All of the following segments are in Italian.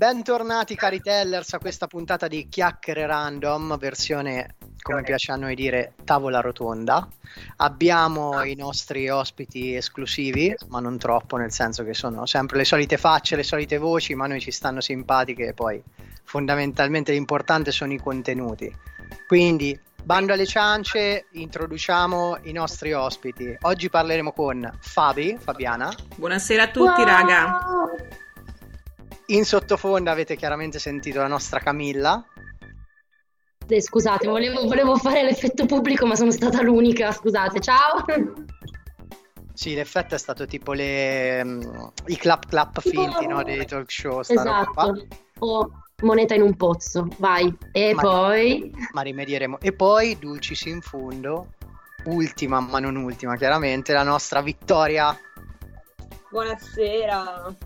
Bentornati cari tellers a questa puntata di Chiacchiere Random, versione come piace a noi dire tavola rotonda. Abbiamo i nostri ospiti esclusivi, ma non troppo, nel senso che sono sempre le solite facce, le solite voci, ma noi ci stanno simpatiche e poi fondamentalmente l'importante sono i contenuti. Quindi, bando alle ciance, introduciamo i nostri ospiti. Oggi parleremo con Fabi, Fabiana. Buonasera a tutti, wow. raga. In sottofondo avete chiaramente sentito la nostra Camilla. Eh, scusate, volevo, volevo, fare l'effetto pubblico, ma sono stata l'unica. Scusate, ciao. Sì, l'effetto è stato tipo le, um, i clap clap finti no, dei talk show. Esatto. O moneta in un pozzo, vai. E ma, poi. Ma rimedieremo. E poi, dulcis in fondo, ultima ma non ultima, chiaramente, la nostra vittoria. Buonasera.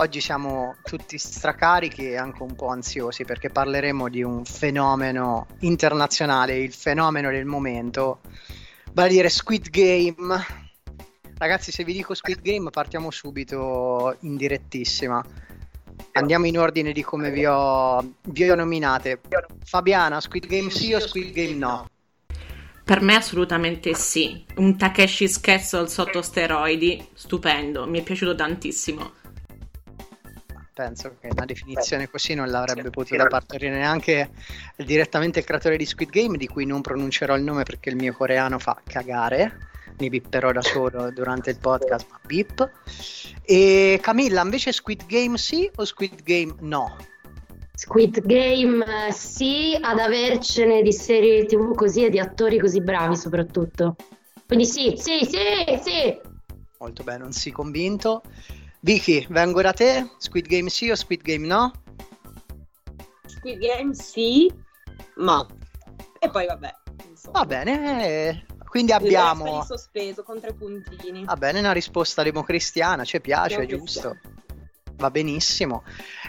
Oggi siamo tutti stracarichi e anche un po' ansiosi perché parleremo di un fenomeno internazionale, il fenomeno del momento, vale a dire Squid Game. Ragazzi, se vi dico Squid Game partiamo subito in direttissima. Andiamo in ordine di come vi ho, vi ho nominate. Fabiana, Squid Game sì o Squid Game no? Per me assolutamente sì. Un Takeshi's Castle sotto steroidi, stupendo, mi è piaciuto tantissimo penso che una definizione così non l'avrebbe potuta partorire neanche direttamente il creatore di Squid Game, di cui non pronuncerò il nome perché il mio coreano fa cagare. Mi bipperò da solo durante il podcast, ma bip. E Camilla, invece Squid Game sì o Squid Game no? Squid Game eh, sì, ad avercene di serie tv così e di attori così bravi soprattutto. Quindi sì, sì, sì, sì. Molto bene, non si convinto. Vicky, vengo da te. Squid Game sì o Squid Game no? Squid Game sì, ma... E poi vabbè. Insomma. Va bene, eh, quindi abbiamo... Sospeso con tre puntini. Va bene, una risposta democristiana, ci piace, è giusto. Va benissimo.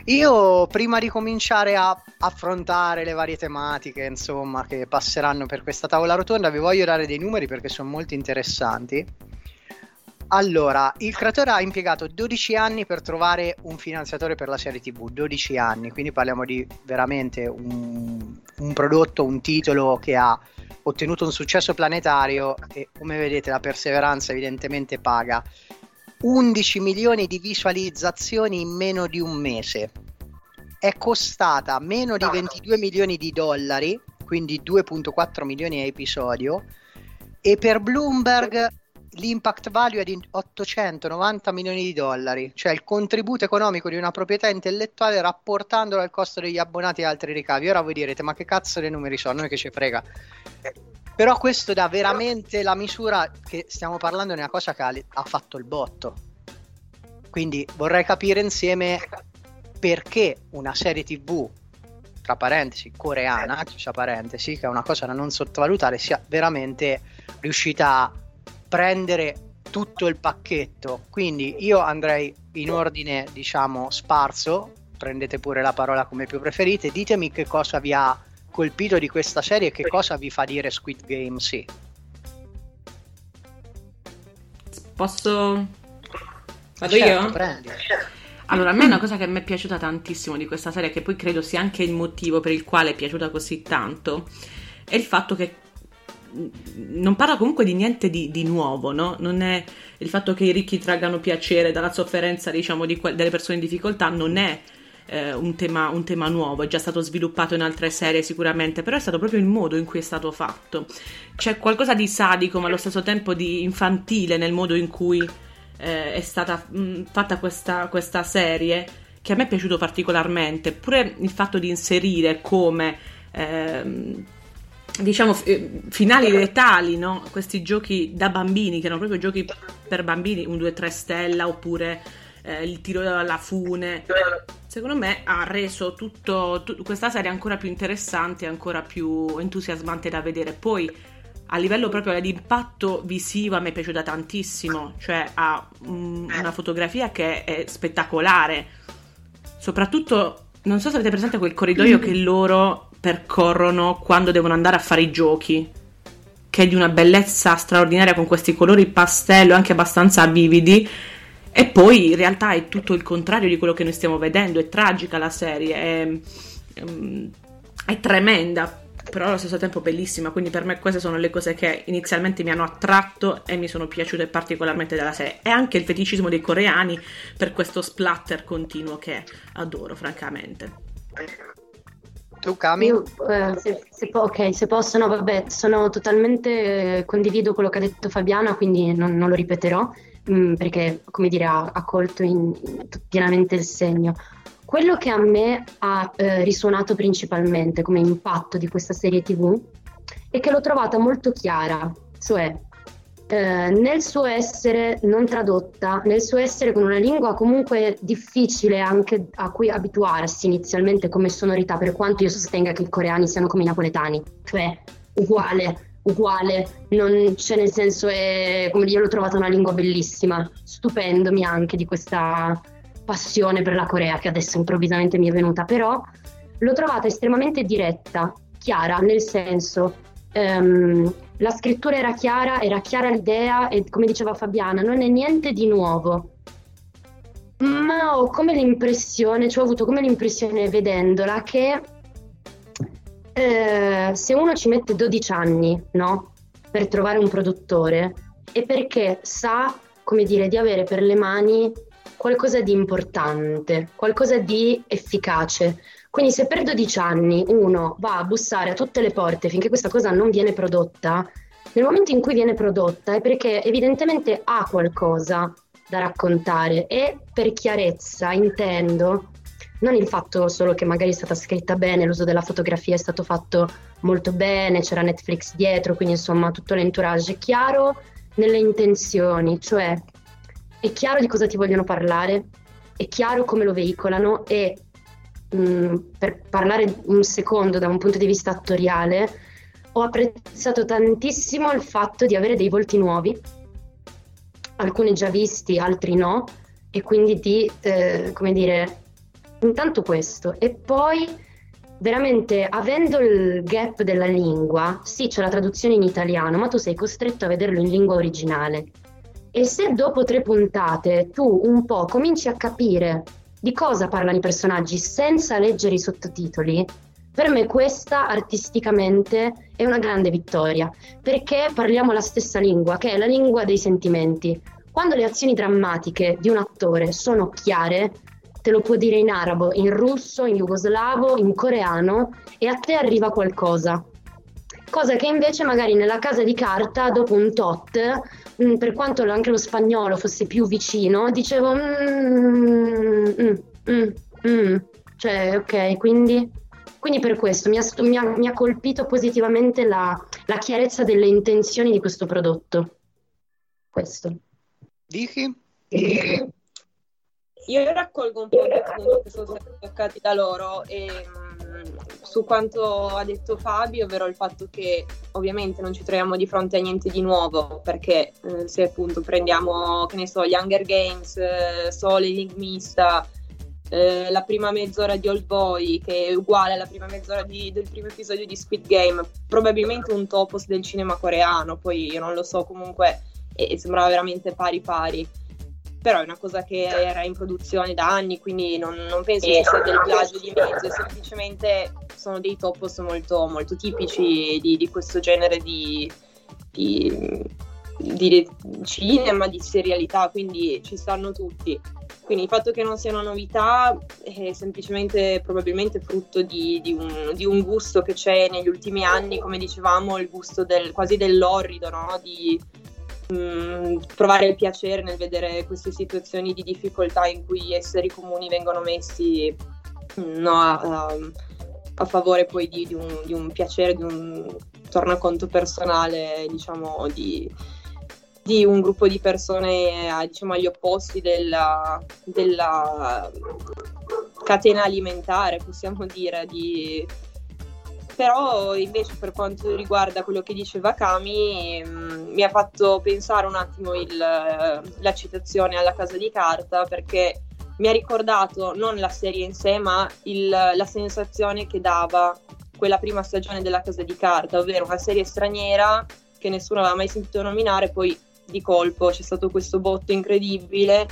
Io prima di cominciare a affrontare le varie tematiche, insomma, che passeranno per questa tavola rotonda, vi voglio dare dei numeri perché sono molto interessanti. Allora, il creatore ha impiegato 12 anni per trovare un finanziatore per la serie TV, 12 anni, quindi parliamo di veramente un, un prodotto, un titolo che ha ottenuto un successo planetario e come vedete la perseveranza evidentemente paga. 11 milioni di visualizzazioni in meno di un mese. È costata meno di 22 milioni di dollari, quindi 2.4 milioni a episodio, e per Bloomberg l'impact value è di 890 milioni di dollari, cioè il contributo economico di una proprietà intellettuale rapportandolo al costo degli abbonati e altri ricavi. Ora voi direte, ma che cazzo dei numeri sono? Noi che ci frega. Però questo dà veramente la misura che stiamo parlando di una cosa che ha, ha fatto il botto. Quindi vorrei capire insieme perché una serie TV tra parentesi coreana, tra parentesi, che è una cosa da non sottovalutare, sia veramente riuscita a prendere tutto il pacchetto. Quindi io andrei in ordine, diciamo, sparso. Prendete pure la parola come più preferite. Ditemi che cosa vi ha colpito di questa serie e che cosa vi fa dire Squid Game sì. Posso... Vado certo, io? Prendi. Allora, a me una cosa che mi è piaciuta tantissimo di questa serie, che poi credo sia anche il motivo per il quale è piaciuta così tanto, è il fatto che non parla comunque di niente di, di, nuovo, no? Non è il fatto che i ricchi traggano piacere dalla sofferenza, diciamo, di que- delle persone in difficoltà, non è eh, un, tema, un, tema, nuovo, è già stato sviluppato in altre serie sicuramente, però è stato proprio il modo in cui è stato fatto. C'è qualcosa di sadico, ma allo stesso tempo di infantile nel modo in cui eh, è stata mh, fatta questa, questa serie, che a me è piaciuto particolarmente, pure il fatto di inserire come... Eh, diciamo, eh, finali letali, no? Questi giochi da bambini, che erano proprio giochi per bambini, un 2-3 stella oppure eh, il tiro alla fune. Secondo me ha reso tutto, tut- questa serie ancora più interessante, ancora più entusiasmante da vedere. Poi a livello proprio di impatto visivo a me è piaciuta tantissimo, cioè ha um, una fotografia che è spettacolare. Soprattutto, non so se avete presente quel corridoio che loro percorrono quando devono andare a fare i giochi, che è di una bellezza straordinaria con questi colori pastello anche abbastanza vividi. E poi in realtà è tutto il contrario di quello che noi stiamo vedendo, è tragica la serie, è, è tremenda, però allo stesso tempo bellissima, quindi per me queste sono le cose che inizialmente mi hanno attratto e mi sono piaciute particolarmente della serie. E anche il feticismo dei coreani per questo splatter continuo che adoro, francamente. Tu, Cami? Io, eh, se, se, ok, se posso, no, vabbè, sono totalmente, eh, condivido quello che ha detto Fabiana, quindi non, non lo ripeterò, mh, mm, perché, come dire, ha, ha colto in, in, pienamente il segno. Quello che a me ha eh, risuonato principalmente come impatto di questa serie TV è che l'ho trovata molto chiara, cioè eh, nel suo essere non tradotta, nel suo essere con una lingua comunque difficile anche a cui abituarsi inizialmente come sonorità, per quanto io sostenga che i coreani siano come i napoletani, cioè uguale, uguale, non, cioè nel senso è come io l'ho trovata una lingua bellissima, stupendomi anche di questa passione per la Corea che adesso improvvisamente mi è venuta, però l'ho trovata estremamente diretta, chiara, nel senso um, la scrittura era chiara, era chiara l'idea e come diceva Fabiana, non è niente di nuovo. Ma ho come l'impressione, cioè ho avuto come l'impressione vedendola che eh, se uno ci mette 12 anni, no, per trovare un produttore, è perché sa, come dire, di avere per le mani qualcosa di importante, qualcosa di efficace. Quindi se per 12 anni uno va a bussare a tutte le porte finché questa cosa non viene prodotta, nel momento in cui viene prodotta è perché evidentemente ha qualcosa da raccontare e per chiarezza intendo non il fatto solo che magari è stata scritta bene, l'uso della fotografia è stato fatto molto bene, c'era Netflix dietro, quindi insomma tutto l'entourage è chiaro nelle intenzioni, cioè è chiaro di cosa ti vogliono parlare, è chiaro come lo veicolano e mm, per parlare un secondo da un punto di vista attoriale, ho apprezzato tantissimo il fatto di avere dei volti nuovi, alcuni già visti, altri no, e quindi di, eh, come dire, intanto questo. E poi veramente avendo il gap della lingua, sì c'è la traduzione in italiano, ma tu sei costretto a vederlo in lingua originale. E se dopo tre puntate tu un po' cominci a capire di cosa parlano i personaggi senza leggere i sottotitoli, per me questa artisticamente è una grande vittoria, perché parliamo la stessa lingua, che è la lingua dei sentimenti. Quando le azioni drammatiche di un attore sono chiare, te lo può dire in arabo, in russo, in jugoslavo, in coreano e a te arriva qualcosa cosa che invece magari nella casa di carta dopo un tot, mh, mm, per quanto anche lo spagnolo fosse più vicino, dicevo mm, mm, mm, mm, cioè ok, quindi, quindi per questo mi ha, mi ha, mi ha colpito positivamente la, la, chiarezza delle intenzioni di questo prodotto. Questo. Vicky? Io raccolgo un po' di punti che sono stati toccati da loro e su quanto ha detto Fabio, ovvero il fatto che ovviamente non ci troviamo di fronte a niente di nuovo, perché eh, se appunto prendiamo, che ne so, gli Hunger Games, eh, Sole Enigmista, eh, la prima mezz'ora di Old Boy, che è uguale alla prima mezz'ora di, del primo episodio di Squid Game, probabilmente un topos del cinema coreano, poi io non lo so, comunque e sembrava veramente pari pari però è una cosa che era in produzione da anni, quindi non, non penso che sia del plagio di mezzo, semplicemente sono dei topos molto, molto tipici di, di, questo genere di, di, di, cinema, di serialità, quindi ci stanno tutti. Quindi il fatto che non sia una novità è semplicemente probabilmente frutto di, un, di un, gusto che c'è negli ultimi anni, come dicevamo, il gusto del, quasi dell'orrido, no? di, mm, provare il piacere nel vedere queste situazioni di difficoltà in cui esseri comuni vengono messi mm, no, a, a, a, favore poi di, di, un, di, un, piacere, di un tornaconto personale, diciamo, di, di un gruppo di persone diciamo, agli opposti della, della, catena alimentare, possiamo dire, di... però invece per quanto riguarda quello che diceva Kami mm, mi ha fatto pensare un attimo il, la citazione alla casa di carta perché mi ha ricordato non la serie in sé ma il, la sensazione che dava quella prima stagione della casa di carta, ovvero una serie straniera che nessuno aveva mai sentito nominare, poi di colpo c'è stato questo botto incredibile.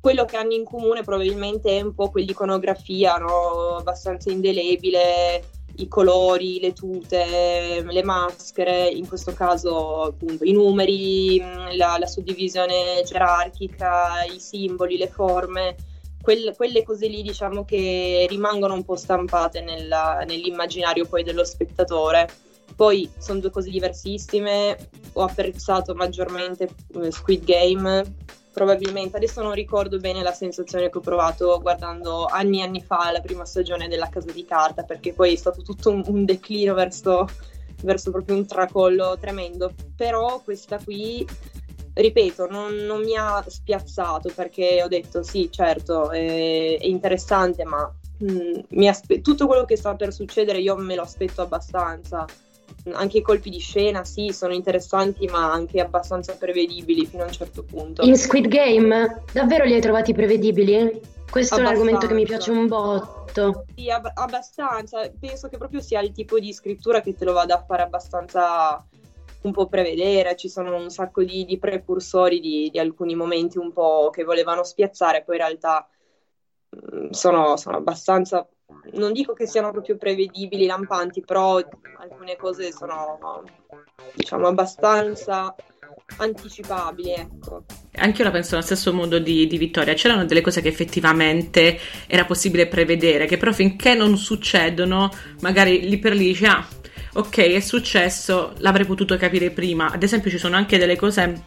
Quello che hanno in comune probabilmente è un po' quell'iconografia no? abbastanza indelebile, i colori, le tute, le maschere, in questo caso appunto i numeri, la, la suddivisione gerarchica, i simboli, le forme, quelle, quelle cose lì diciamo che rimangono un po' stampate nella, nell'immaginario poi dello spettatore. Poi sono due cose diversissime, ho apprezzato maggiormente eh, Squid Game, probabilmente. Adesso non ricordo bene la sensazione che ho provato guardando anni e anni fa la prima stagione della Casa di Carta, perché poi è stato tutto un, un declino verso, verso proprio un tracollo tremendo, però questa qui ripeto, non, non, mi ha spiazzato perché ho detto sì, certo, è, è interessante, ma mh, mm, aspe- tutto quello che sta per succedere io me lo aspetto abbastanza anche i colpi di scena, sì, sono interessanti, ma anche abbastanza prevedibili fino a un certo punto. In Squid Game, davvero li hai trovati prevedibili? Questo abbastanza. è l'argomento che mi piace un botto. Sì, ab- abbastanza. Penso che proprio sia il tipo di scrittura che te lo vada a fare abbastanza un po' prevedere. Ci sono un sacco di, di precursori di, di, alcuni momenti un po' che volevano spiazzare, poi in realtà mm, sono, sono abbastanza non dico che siano proprio prevedibili, lampanti, però alcune cose sono, diciamo, abbastanza anticipabili, ecco. Anche io la penso allo stesso modo di, di, Vittoria. C'erano delle cose che effettivamente era possibile prevedere, che però finché non succedono, magari lì per lì dici, ah, ok, è successo, l'avrei potuto capire prima. Ad esempio, ci sono anche delle cose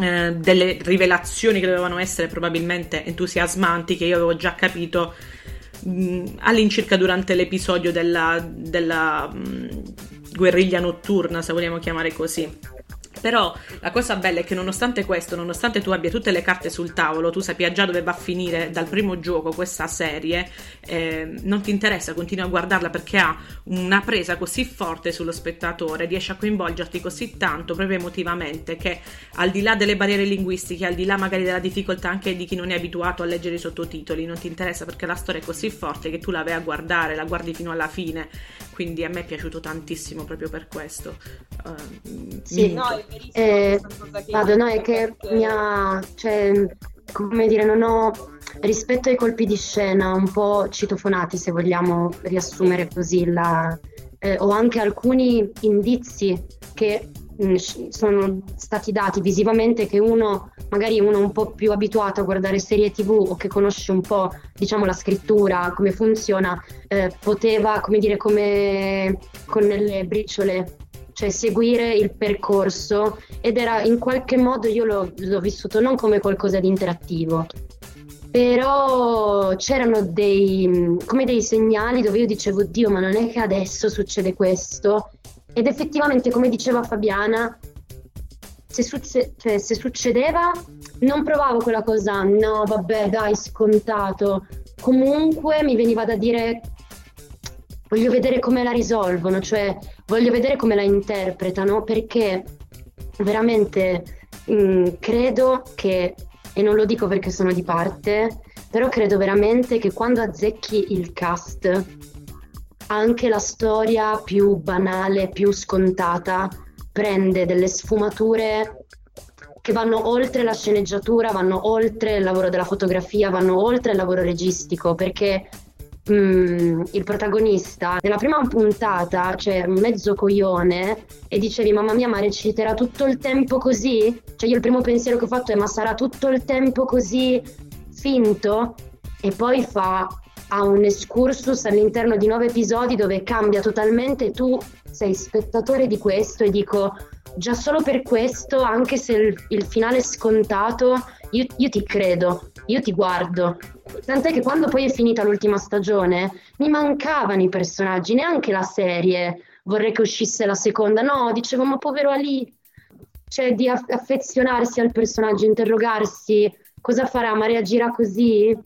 eh, delle rivelazioni che dovevano essere probabilmente entusiasmanti che io avevo già capito all'incirca durante l'episodio della, della mh, guerriglia notturna, se vogliamo chiamare così. Però la cosa bella è che nonostante questo, nonostante tu abbia tutte le carte sul tavolo, tu sappia già dove va a finire dal primo gioco questa serie, eh, non ti interessa, continui a guardarla perché ha una presa così forte sullo spettatore, riesce a coinvolgerti così tanto proprio emotivamente che al di là delle barriere linguistiche, al di là magari della difficoltà anche di chi non è abituato a leggere i sottotitoli, non ti interessa perché la storia è così forte che tu la vai a guardare, la guardi fino alla fine quindi a me è piaciuto tantissimo proprio per questo. Uh, sì, no, è eh, vado, no, è che mi ha, cioè, come dire, non ho rispetto ai colpi di scena un po' citofonati, se vogliamo riassumere così, la, eh, ho anche alcuni indizi che mh, sono stati dati visivamente che uno magari uno un po' più abituato a guardare serie tv o che conosce un po' diciamo la scrittura, come funziona, eh, poteva come dire come con le briciole cioè seguire il percorso ed era in qualche modo io l'ho, l'ho vissuto non come qualcosa di interattivo, però c'erano dei, dei segnali dove io dicevo, Dio, ma non è che adesso succede questo? Ed effettivamente, come diceva Fabiana, se, succe- cioè, se succedeva non provavo quella cosa, no vabbè dai scontato, comunque mi veniva da dire voglio vedere come la risolvono, cioè voglio vedere come la interpretano perché veramente mh, mm, credo che, e non lo dico perché sono di parte, però credo veramente che quando azzecchi il cast, anche la storia più banale, più scontata, prende delle sfumature che vanno oltre la sceneggiatura, vanno oltre il lavoro della fotografia, vanno oltre il lavoro registico, perché mm, il protagonista nella prima puntata cioè, mezzo coglione e dicevi mamma mia ma reciterà tutto il tempo così? Cioè io il primo pensiero che ho fatto è ma sarà tutto il tempo così finto? E poi fa ha un excursus all'interno di nove episodi dove cambia totalmente, tu sei spettatore di questo e dico già solo per questo, anche se il, il finale è scontato, io, io, ti credo, io ti guardo. Tant'è che quando poi è finita l'ultima stagione mi mancavano i personaggi, neanche la serie vorrei che uscisse la seconda. No, dicevo, ma povero Ali, cioè di affezionarsi al personaggio, interrogarsi, cosa farà, ma reagirà così?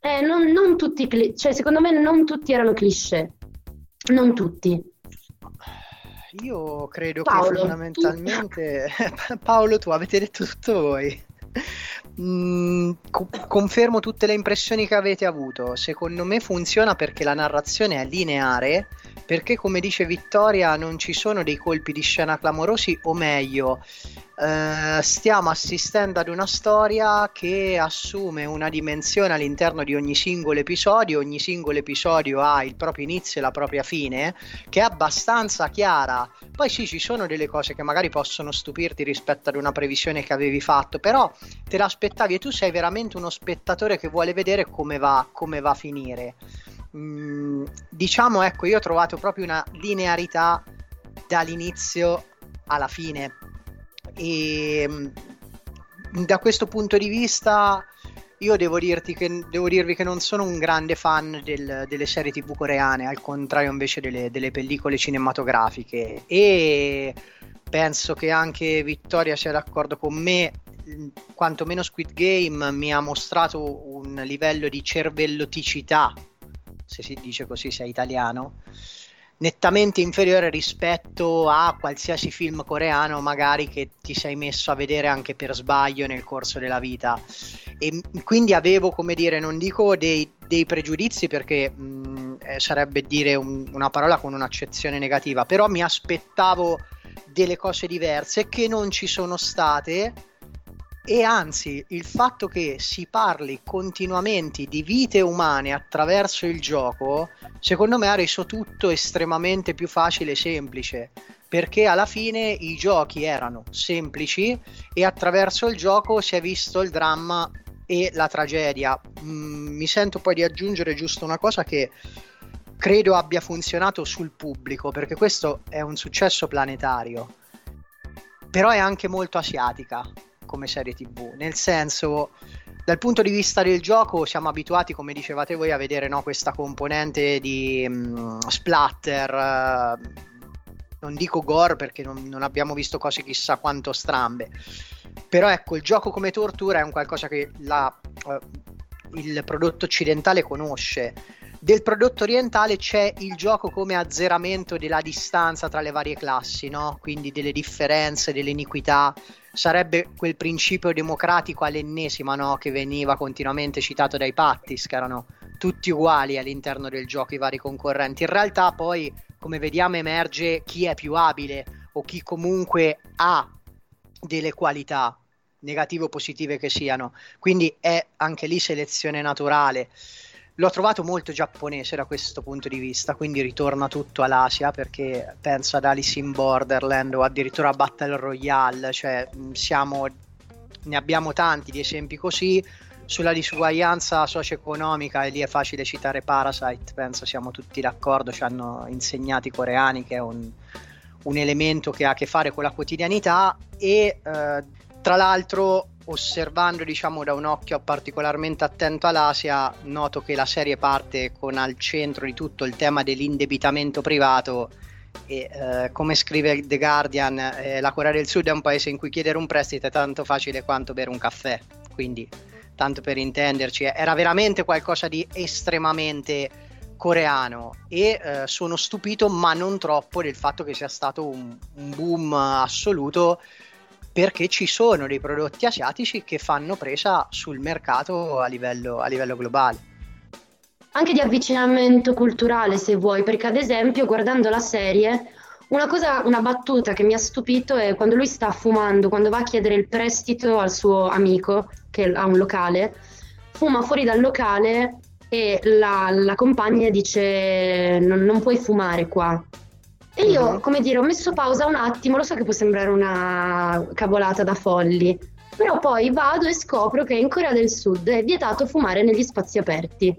Eh, non, non tutti, cioè secondo me non tutti erano cliché, non tutti. Io credo Paolo, che fondamentalmente... Tu... Paolo, tu avete detto tutto voi. Mm, co- confermo tutte le impressioni che avete avuto. Secondo me funziona perché la narrazione è lineare, perché come dice Vittoria non ci sono dei colpi di scena clamorosi, o meglio, eh, stiamo assistendo ad una storia che assume una dimensione all'interno di ogni singolo episodio, ogni singolo episodio ha il proprio inizio e la propria fine, che è abbastanza chiara. Poi sì, ci sono delle cose che magari possono stupirti rispetto ad una previsione che avevi fatto, però te l'aspettavi e tu sei veramente uno spettatore che vuole vedere come va, come va a finire. Mm, diciamo, ecco, io ho trovato proprio una linearità dall'inizio alla fine. E mm, da questo punto di vista io devo, che, devo dirvi che non sono un grande fan del, delle serie tv coreane, al contrario invece delle, delle, pellicole cinematografiche. E penso che anche Vittoria sia d'accordo con me, quantomeno Squid Game mi ha mostrato un livello di cervelloticità, se si dice così, se italiano, nettamente inferiore rispetto a qualsiasi film coreano magari che ti sei messo a vedere anche per sbaglio nel corso della vita. E quindi avevo come dire non dico dei, dei pregiudizi perché mh, eh, sarebbe dire un, una parola con un'accezione negativa però mi aspettavo delle cose diverse che non ci sono state e anzi il fatto che si parli continuamente di vite umane attraverso il gioco, secondo me ha reso tutto estremamente più facile e semplice, perché alla fine i giochi erano semplici e attraverso il gioco si è visto il dramma e la tragedia. Mm, mi sento poi di aggiungere giusto una cosa che credo abbia funzionato sul pubblico, perché questo è un successo planetario, però è anche molto asiatica come serie tv, nel senso dal punto di vista del gioco siamo abituati, come dicevate voi, a vedere no, questa componente di um, splatter, uh, non dico gore perché non, non, abbiamo visto cose chissà quanto strambe, però ecco il gioco come tortura è un qualcosa che la, uh, il prodotto occidentale conosce del prodotto orientale c'è il gioco come azzeramento della distanza tra le varie classi, no? quindi delle differenze, delle iniquità. Sarebbe quel principio democratico all'ennesima no? che veniva continuamente citato dai Pattis, che erano tutti uguali all'interno del gioco, i vari concorrenti. In realtà poi, come vediamo, emerge chi è più abile o chi comunque ha delle qualità, negative o positive che siano. Quindi è anche lì selezione naturale l'ho trovato molto giapponese da questo punto di vista, quindi ritorna tutto all'Asia perché penso ad Alice in Borderland o addirittura a Battle Royale, cioè siamo, ne abbiamo tanti di esempi così. Sulla disuguaglianza socio-economica, e lì è facile citare Parasite, penso siamo tutti d'accordo, ci hanno insegnato i coreani che è un, un elemento che ha a che fare con la quotidianità e eh, tra l'altro osservando diciamo da un occhio particolarmente attento all'Asia noto che la serie parte con al centro di tutto il tema dell'indebitamento privato e eh, come scrive The Guardian eh, la Corea del Sud è un paese in cui chiedere un prestito è tanto facile quanto bere un caffè. Quindi tanto per intenderci era veramente qualcosa di estremamente coreano e eh, sono stupito ma non troppo del fatto che sia stato un, un boom assoluto perché ci sono dei prodotti asiatici che fanno presa sul mercato a livello, a livello globale. Anche di avvicinamento culturale, se vuoi, perché ad esempio guardando la serie una cosa, una battuta che mi ha stupito è quando lui sta fumando, quando va a chiedere il prestito al suo amico che ha un locale, fuma fuori dal locale e la, la compagna dice non, non, puoi fumare qua. E io, mhm. come dire, ho messo pausa un attimo, lo so che può sembrare una cavolata da folli, però poi vado e scopro che in Corea del Sud è vietato fumare negli spazi aperti.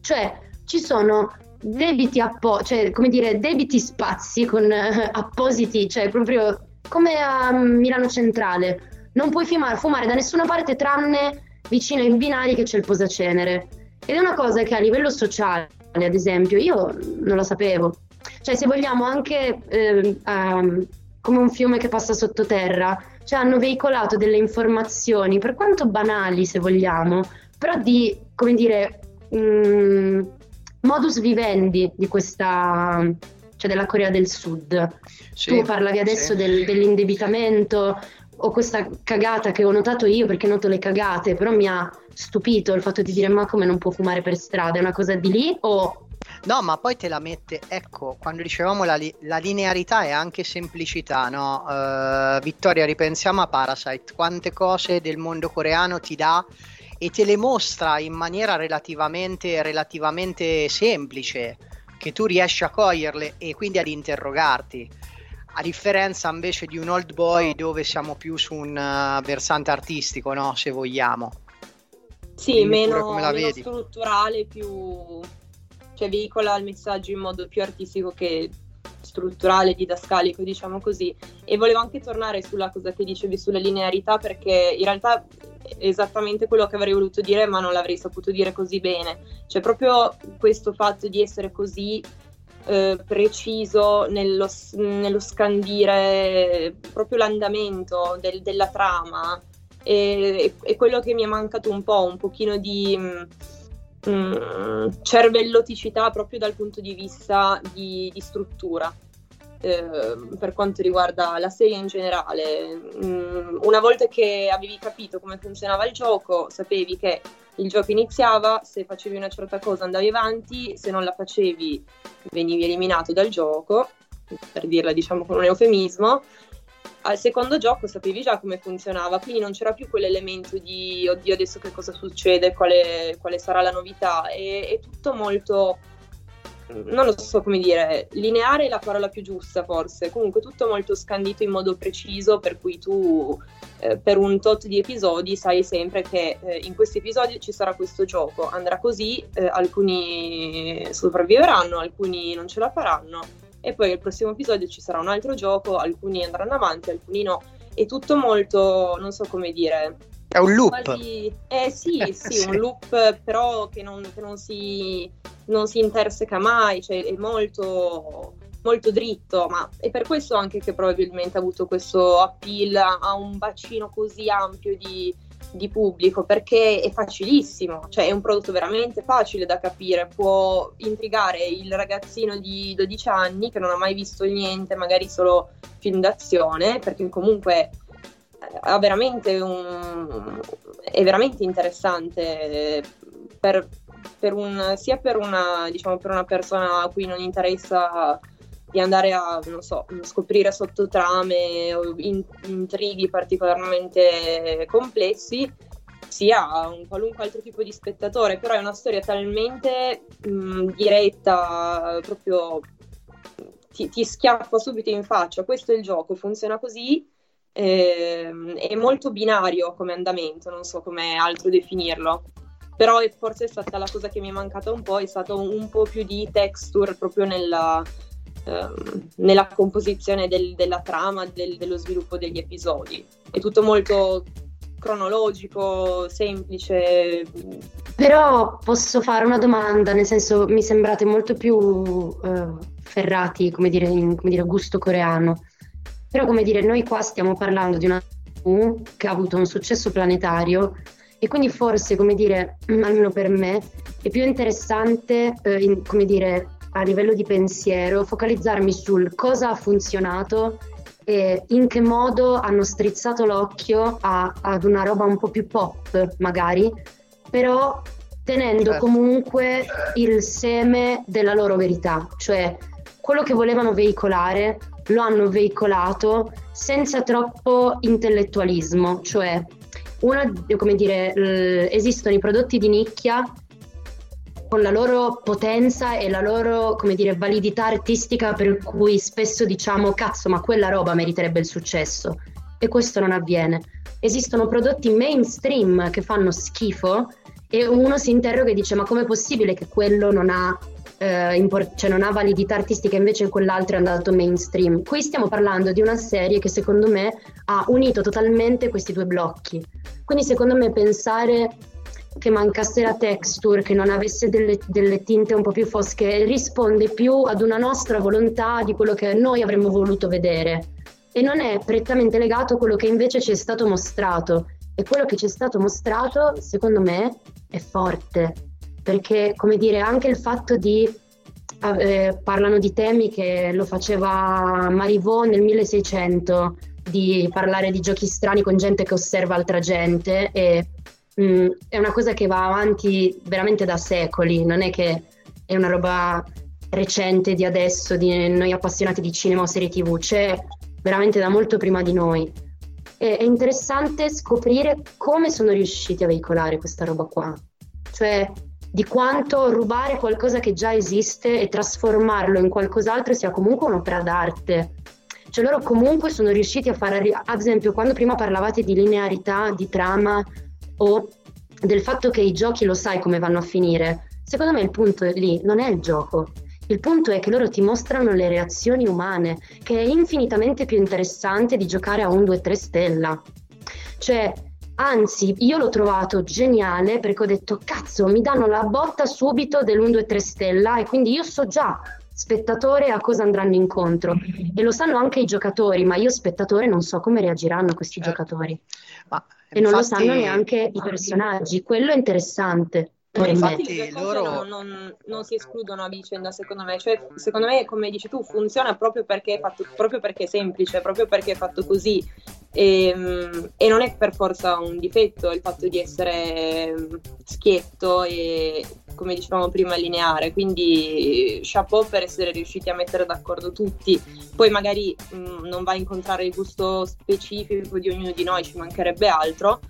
Cioè, ci sono debiti, appo- cioè, come dire, debiti spazi con eh, appositi, cioè proprio come a Milano Centrale. Non puoi fumare, fumare da nessuna parte tranne vicino ai binari che c'è il posacenere. Ed è una cosa che a livello sociale, ad esempio, io non lo sapevo Cioè, se vogliamo anche eh, um, come un fiume che passa sottoterra, cioè hanno veicolato delle informazioni, per quanto banali se vogliamo, però di, come dire, mh, mm, modus vivendi di questa, cioè della Corea del Sud. Sì, tu parlavi adesso sì. del, dell'indebitamento o questa cagata che ho notato io, perché noto le cagate, però mi ha stupito il fatto di dire ma come non può fumare per strada, è una cosa di lì o No, ma poi te la mette, ecco, quando dicevamo la, li- la linearità è anche semplicità, no? Uh, Vittoria, ripensiamo a Parasite, quante cose del mondo coreano ti dà e te le mostra in maniera relativamente, relativamente semplice, che tu riesci a coglierle e quindi ad interrogarti. A differenza invece di un old boy dove siamo più su un uh, versante artistico, no? Se vogliamo. Sì, meno, meno strutturale, più cioè veicola il messaggio in modo più artistico che strutturale, didascalico, diciamo così. E volevo anche tornare sulla cosa che dicevi sulla linearità, perché in realtà è esattamente quello che avrei voluto dire, ma non l'avrei saputo dire così bene. Cioè, proprio questo fatto di essere così eh, preciso nello, nello, scandire proprio l'andamento del, della trama. E, è quello che mi è mancato un po', un pochino di mh, mm, cervelloticità proprio dal punto di vista di, di struttura. Eh, per quanto riguarda la serie in generale, mh, mm, una volta che avevi capito come funzionava il gioco, sapevi che il gioco iniziava, se facevi una certa cosa andavi avanti, se non la facevi venivi eliminato dal gioco, per dirla diciamo con un eufemismo, al secondo gioco sapevi già come funzionava, quindi non c'era più quell'elemento di oddio adesso che cosa succede, quale, quale sarà la novità, è, è, tutto molto, non lo so come dire, lineare è la parola più giusta forse, comunque tutto molto scandito in modo preciso per cui tu eh, per un tot di episodi sai sempre che eh, in questi episodi ci sarà questo gioco, andrà così, eh, alcuni sopravviveranno, alcuni non ce la faranno e poi al prossimo episodio ci sarà un altro gioco, alcuni andranno avanti, alcuni no. È tutto molto, non so come dire. È un loop. Quasi... Eh sì, sì, sì, un loop però che non, che non, si, non si interseca mai, cioè è molto molto dritto, ma è per questo anche che probabilmente ha avuto questo appeal a un bacino così ampio di, di pubblico perché è facilissimo, cioè è un prodotto veramente facile da capire, può intrigare il ragazzino di 12 anni che non ha mai visto niente, magari solo film d'azione, perché comunque eh, ha veramente un, è veramente interessante per, per un, sia per una, diciamo, per una persona a cui non interessa di andare a, non so, scoprire sottotrame o in, intrighi particolarmente complessi, sia un qualunque altro tipo di spettatore, però è una storia talmente mh, diretta, proprio ti, ti, schiaffa subito in faccia, questo è il gioco, funziona così, eh, è molto binario come andamento, non so come altro definirlo. Però forse è stata la cosa che mi è mancata un po', è stato un po' più di texture proprio nella, Ehm, nella composizione del, della trama, del, dello sviluppo degli episodi. È tutto molto cronologico, semplice. Però posso fare una domanda, nel senso mi sembrate molto più uh, ferrati, come dire, in come dire, gusto coreano. Però come dire, noi qua stiamo parlando di una TV che ha avuto un successo planetario e quindi forse, come dire, almeno per me, è più interessante, eh, in, come dire, a livello di pensiero, focalizzarmi sul cosa ha funzionato e in che modo hanno strizzato l'occhio a, ad una roba un po' più pop, magari, però tenendo certo. comunque il seme della loro verità, cioè quello che volevano veicolare lo hanno veicolato senza troppo intellettualismo, cioè una, come dire, esistono i prodotti di nicchia con la loro potenza e la loro, come dire, validità artistica per cui spesso diciamo cazzo, ma quella roba meriterebbe il successo. E questo non avviene. Esistono prodotti mainstream che fanno schifo e uno si interroga e dice ma com'è possibile che quello non ha, eh, import- cioè non ha validità artistica invece quell'altro è andato mainstream. Qui stiamo parlando di una serie che secondo me ha unito totalmente questi due blocchi. Quindi secondo me pensare che mancasse la texture, che non avesse delle, delle, tinte un po' più fosche, risponde più ad una nostra volontà di quello che noi avremmo voluto vedere e non è prettamente legato a quello che invece ci è stato mostrato. E quello che ci è stato mostrato, secondo me, è forte, perché, come dire, anche il fatto di eh, parlano di temi che lo faceva Marivaux nel 1600, di parlare di giochi strani con gente che osserva altra gente e mh, mm, è una cosa che va avanti veramente da secoli, non è che è una roba recente di adesso, di noi appassionati di cinema o serie tv, c'è veramente da molto prima di noi. E, è interessante scoprire come sono riusciti a veicolare questa roba qua, cioè di quanto rubare qualcosa che già esiste e trasformarlo in qualcos'altro sia comunque un'opera d'arte. Cioè loro comunque sono riusciti a fare, ad esempio, quando prima parlavate di linearità, di trama o del fatto che i giochi lo sai come vanno a finire, secondo me il punto è lì, non è il gioco. Il punto è che loro ti mostrano le reazioni umane, che è infinitamente più interessante di giocare a un 2-3 stella. Cioè, Anzi, io l'ho trovato geniale perché ho detto, cazzo, mi danno la botta subito dell'1, 2, 3 stella e quindi io so già, spettatore, a cosa andranno incontro. E lo sanno anche i giocatori, ma io spettatore non so come reagiranno questi certo. giocatori. Ma, e infatti... non lo sanno neanche i personaggi, quello è interessante. Ma infatti le due loro... non, non, non, si escludono a vicenda, secondo me. Cioè, secondo me, come dici tu, funziona proprio perché, è fatto, proprio perché è semplice, proprio perché è fatto così. E, ehm, e, non è per forza un difetto il fatto di essere schietto e, come dicevamo prima, lineare. Quindi, chapeau per essere riusciti a mettere d'accordo tutti. Poi, magari mh, non va a incontrare il gusto specifico di ognuno di noi, ci mancherebbe altro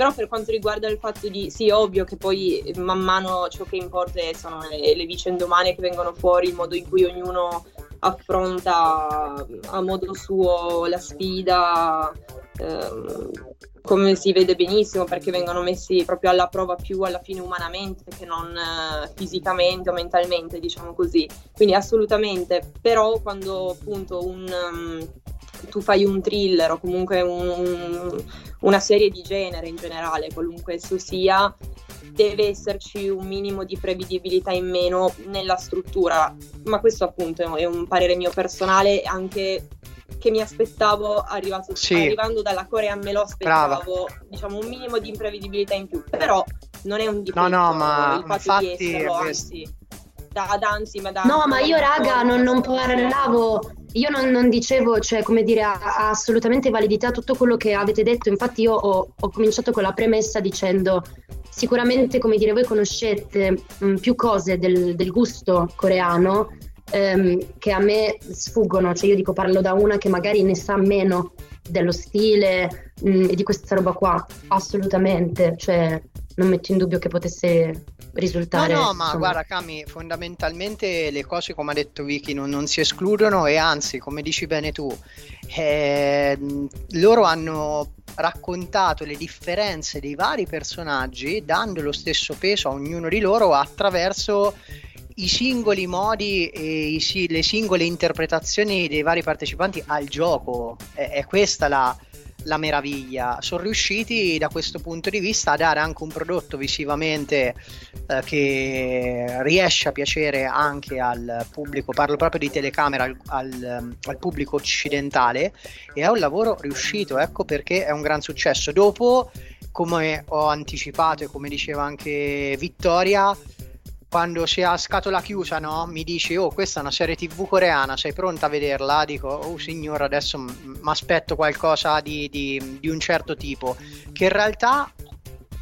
però per quanto riguarda il fatto di, sì, ovvio che poi man mano ciò che importa sono le, le vicende umane che vengono fuori, il modo in cui ognuno affronta a modo suo la sfida, ehm, come si vede benissimo, perché vengono messi proprio alla prova più alla fine umanamente che non eh, fisicamente o mentalmente, diciamo così. Quindi assolutamente, però quando appunto un, um, tu fai un thriller o comunque un, un, una serie di genere in generale, qualunque esso sia, deve esserci un minimo di prevedibilità in meno nella struttura, ma questo appunto è un parere mio personale anche che mi aspettavo arrivato, sì. arrivando dalla Corea me lo aspettavo Brava. diciamo un minimo di imprevedibilità in più però non è un difetto no no ma il fatto infatti, di esserlo anzi da, da anzi ma da no ma io raga non, non parlavo io non, non, dicevo, cioè, come dire, ha, ha, assolutamente validità tutto quello che avete detto. Infatti, io ho, ho cominciato con la premessa dicendo: sicuramente, come dire, voi conoscete mh, più cose del, del gusto coreano ehm, che a me sfuggono. Cioè, io dico, parlo da una che magari ne sa meno dello stile e di questa roba qua. Assolutamente, cioè, non metto in dubbio che potesse risultare. No, no, ma insomma... guarda, Cami, fondamentalmente le cose, come ha detto Vicky, non, non si escludono e anzi, come dici bene tu, eh, loro hanno raccontato le differenze dei vari personaggi, dando lo stesso peso a ognuno di loro attraverso i singoli modi e i, le singole interpretazioni dei vari partecipanti al gioco. È, è questa la, la meraviglia. Sono riusciti da questo punto di vista a dare anche un prodotto visivamente eh, che riesce a piacere anche al pubblico, parlo proprio di telecamera, al, al, al, pubblico occidentale e è un lavoro riuscito, ecco perché è un gran successo. Dopo, come ho anticipato e come diceva anche Vittoria, quando si è a scatola chiusa, no? Mi dici, oh, questa è una serie TV coreana, sei pronta a vederla? Dico, oh signora, adesso mi aspetto qualcosa di, di, di un certo tipo. Che in realtà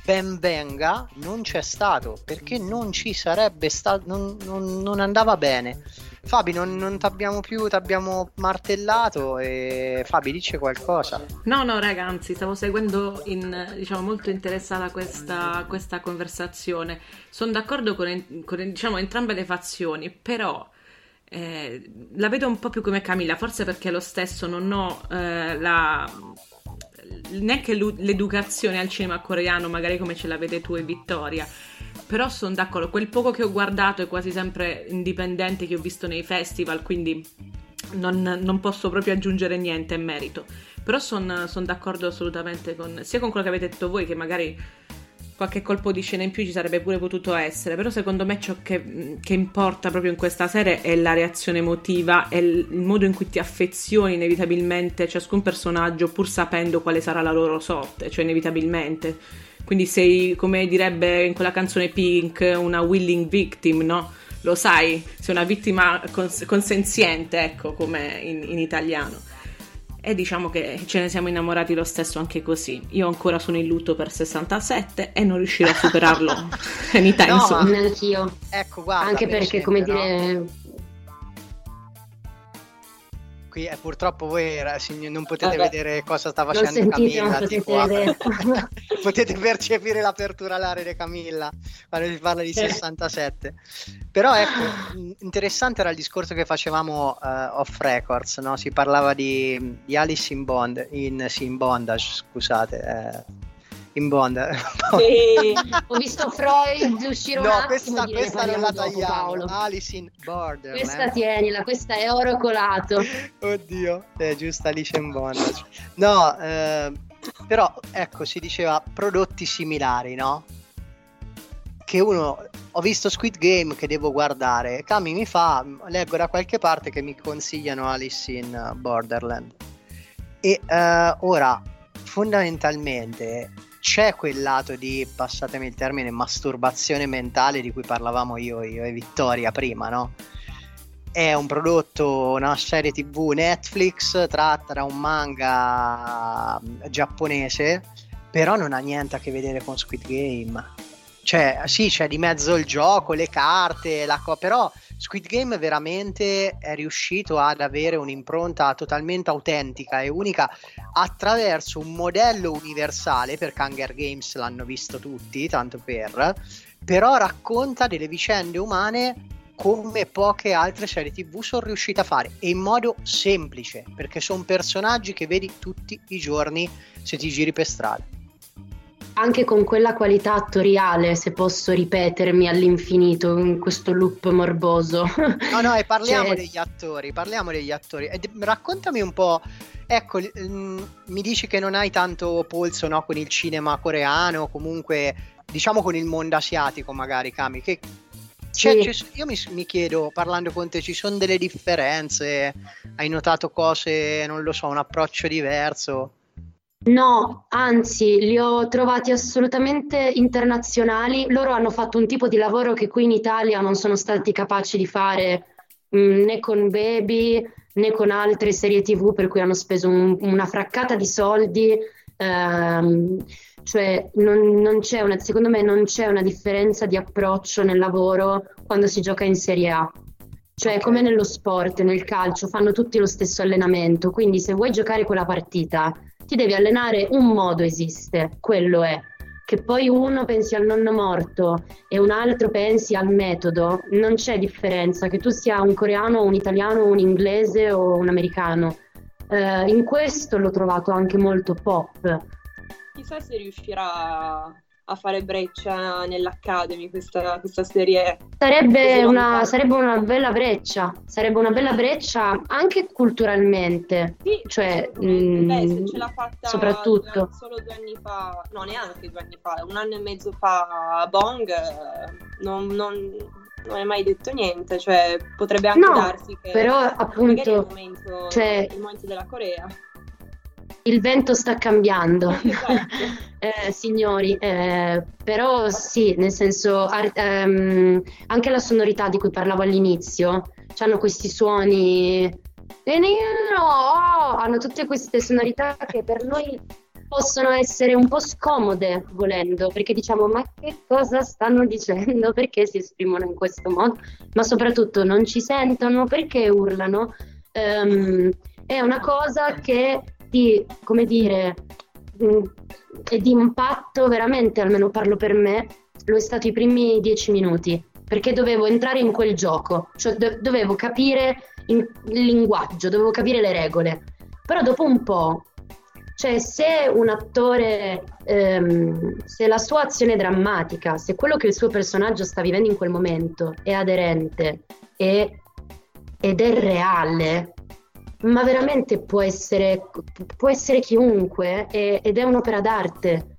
ben venga non c'è stato perché non ci sarebbe stato, non, non, non andava bene. Fabi, non, non abbiamo più, ti abbiamo martellato e Fabi dice qualcosa. No, no, ragazzi, stavo seguendo in, diciamo, molto interessata questa, questa conversazione. Sono d'accordo con, con diciamo, entrambe le fazioni, però eh, la vedo un po' più come Camilla, forse perché lo stesso non ho eh, la neanche l'educazione al cinema coreano, magari come ce l'avete tu e Vittoria però sono d'accordo, quel poco che ho guardato è quasi sempre indipendente che ho visto nei festival, quindi non, non posso proprio aggiungere niente in merito. Però sono son d'accordo assolutamente con, sia con quello che avete detto voi, che magari qualche colpo di scena in più ci sarebbe pure potuto essere, però secondo me ciò che, che importa proprio in questa serie è la reazione emotiva, è il, modo in cui ti affezioni inevitabilmente ciascun personaggio pur sapendo quale sarà la loro sorte, cioè inevitabilmente. Quindi sei, come direbbe in quella canzone Pink, una willing victim, no? Lo sai, sei una vittima cons- consenziente, ecco, come in, in italiano e diciamo che ce ne siamo innamorati lo stesso anche così. Io ancora sono in lutto per 67 e non riuscirò a superarlo anytime no, soon. Anch'io. Ecco, guarda, anche per perché, esempio, come dire, no? Qui eh, purtroppo voi non potete Vabbè. vedere cosa sta facendo sentite, Camilla. Tipo, potete percepire l'apertura alare di Camilla quando si parla di 67. Però ecco, interessante era il discorso che facevamo uh, off records, no? si parlava di, di Alice in Bond, in, in Bondage, scusate. Eh in Bond. Sì. Ho visto Freud uscire no, un questa, questa non la tagliamo. Alice in Border. Questa tienila, questa è oro colato. Oddio, è giusto Alice in Bondage. No, eh, però ecco, si diceva prodotti similari, no? Che uno ho visto Squid Game che devo guardare. Cami mi fa, leggo da qualche parte che mi consigliano Alice in Borderland. E uh, ora, fondamentalmente, c'è quel lato di, passatemi il termine, masturbazione mentale di cui parlavamo io, io e Vittoria prima, no? È un prodotto, una serie tv Netflix tratta da un manga giapponese, però non ha niente a che vedere con Squid Game. Cioè, sì, c'è di mezzo il gioco, le carte, la co- però Squid Game veramente è riuscito ad avere un'impronta totalmente autentica e unica attraverso un modello universale, perché Hunger Games l'hanno visto tutti, tanto per, però racconta delle vicende umane come poche altre serie tv sono riuscite a fare e in modo semplice, perché sono personaggi che vedi tutti i giorni se ti giri per strada anche con quella qualità attoriale, se posso ripetermi all'infinito in questo loop morboso. No, no, e parliamo cioè... degli attori, parliamo degli attori. E raccontami un po', ecco, mm, mi dici che non hai tanto polso no, con il cinema coreano, comunque diciamo con il mondo asiatico magari, Kami, che cioè, sì. io mi, mi, chiedo, parlando con te, ci sono delle differenze? Hai notato cose, non lo so, un approccio diverso? No, anzi, li ho trovati assolutamente internazionali. Loro hanno fatto un tipo di lavoro che qui in Italia non sono stati capaci di fare mh, mm, né con Baby né con altre serie TV per cui hanno speso un, una fraccata di soldi. Ehm, cioè, non, non c'è una, secondo me non c'è una differenza di approccio nel lavoro quando si gioca in Serie A. Cioè, okay. come nello sport, nel calcio, fanno tutti lo stesso allenamento. Quindi, se vuoi giocare quella partita ti devi allenare, un modo esiste, quello è. Che poi uno pensi al nonno morto e un altro pensi al metodo, non c'è differenza, che tu sia un coreano, un italiano, un inglese o un americano. Eh, in questo l'ho trovato anche molto pop. Chissà se riuscirà a fare breccia nell'Academy questa, questa serie. Sarebbe una, sarebbe una, bella breccia, sarebbe una bella breccia anche culturalmente. Sì, cioè, mh, beh, se ce l'ha fatta soprattutto. solo due anni fa, no neanche due anni fa, un anno e mezzo fa Bong, non, non, non è mai detto niente, cioè potrebbe anche no, darsi che però appunto il momento, cioè, il momento della Corea il vento sta cambiando, eh, signori, eh, però sì, nel senso ar- ehm, anche la sonorità di cui parlavo all'inizio, hanno questi suoni, oh, hanno tutte queste sonorità che per noi possono essere un po' scomode volendo, perché diciamo ma che cosa stanno dicendo, perché si esprimono in questo modo, ma soprattutto non ci sentono, perché urlano. Um, è una cosa che di, come dire, mm, e di impatto veramente, almeno parlo per me, lo è stato i primi dieci minuti, perché dovevo entrare in quel gioco, cioè do- dovevo capire il linguaggio, dovevo capire le regole. Però dopo un po', cioè se un attore, ehm, se la sua azione drammatica, se quello che il suo personaggio sta vivendo in quel momento è aderente e, ed è reale, ma veramente può essere, può essere chiunque e, ed è un'opera d'arte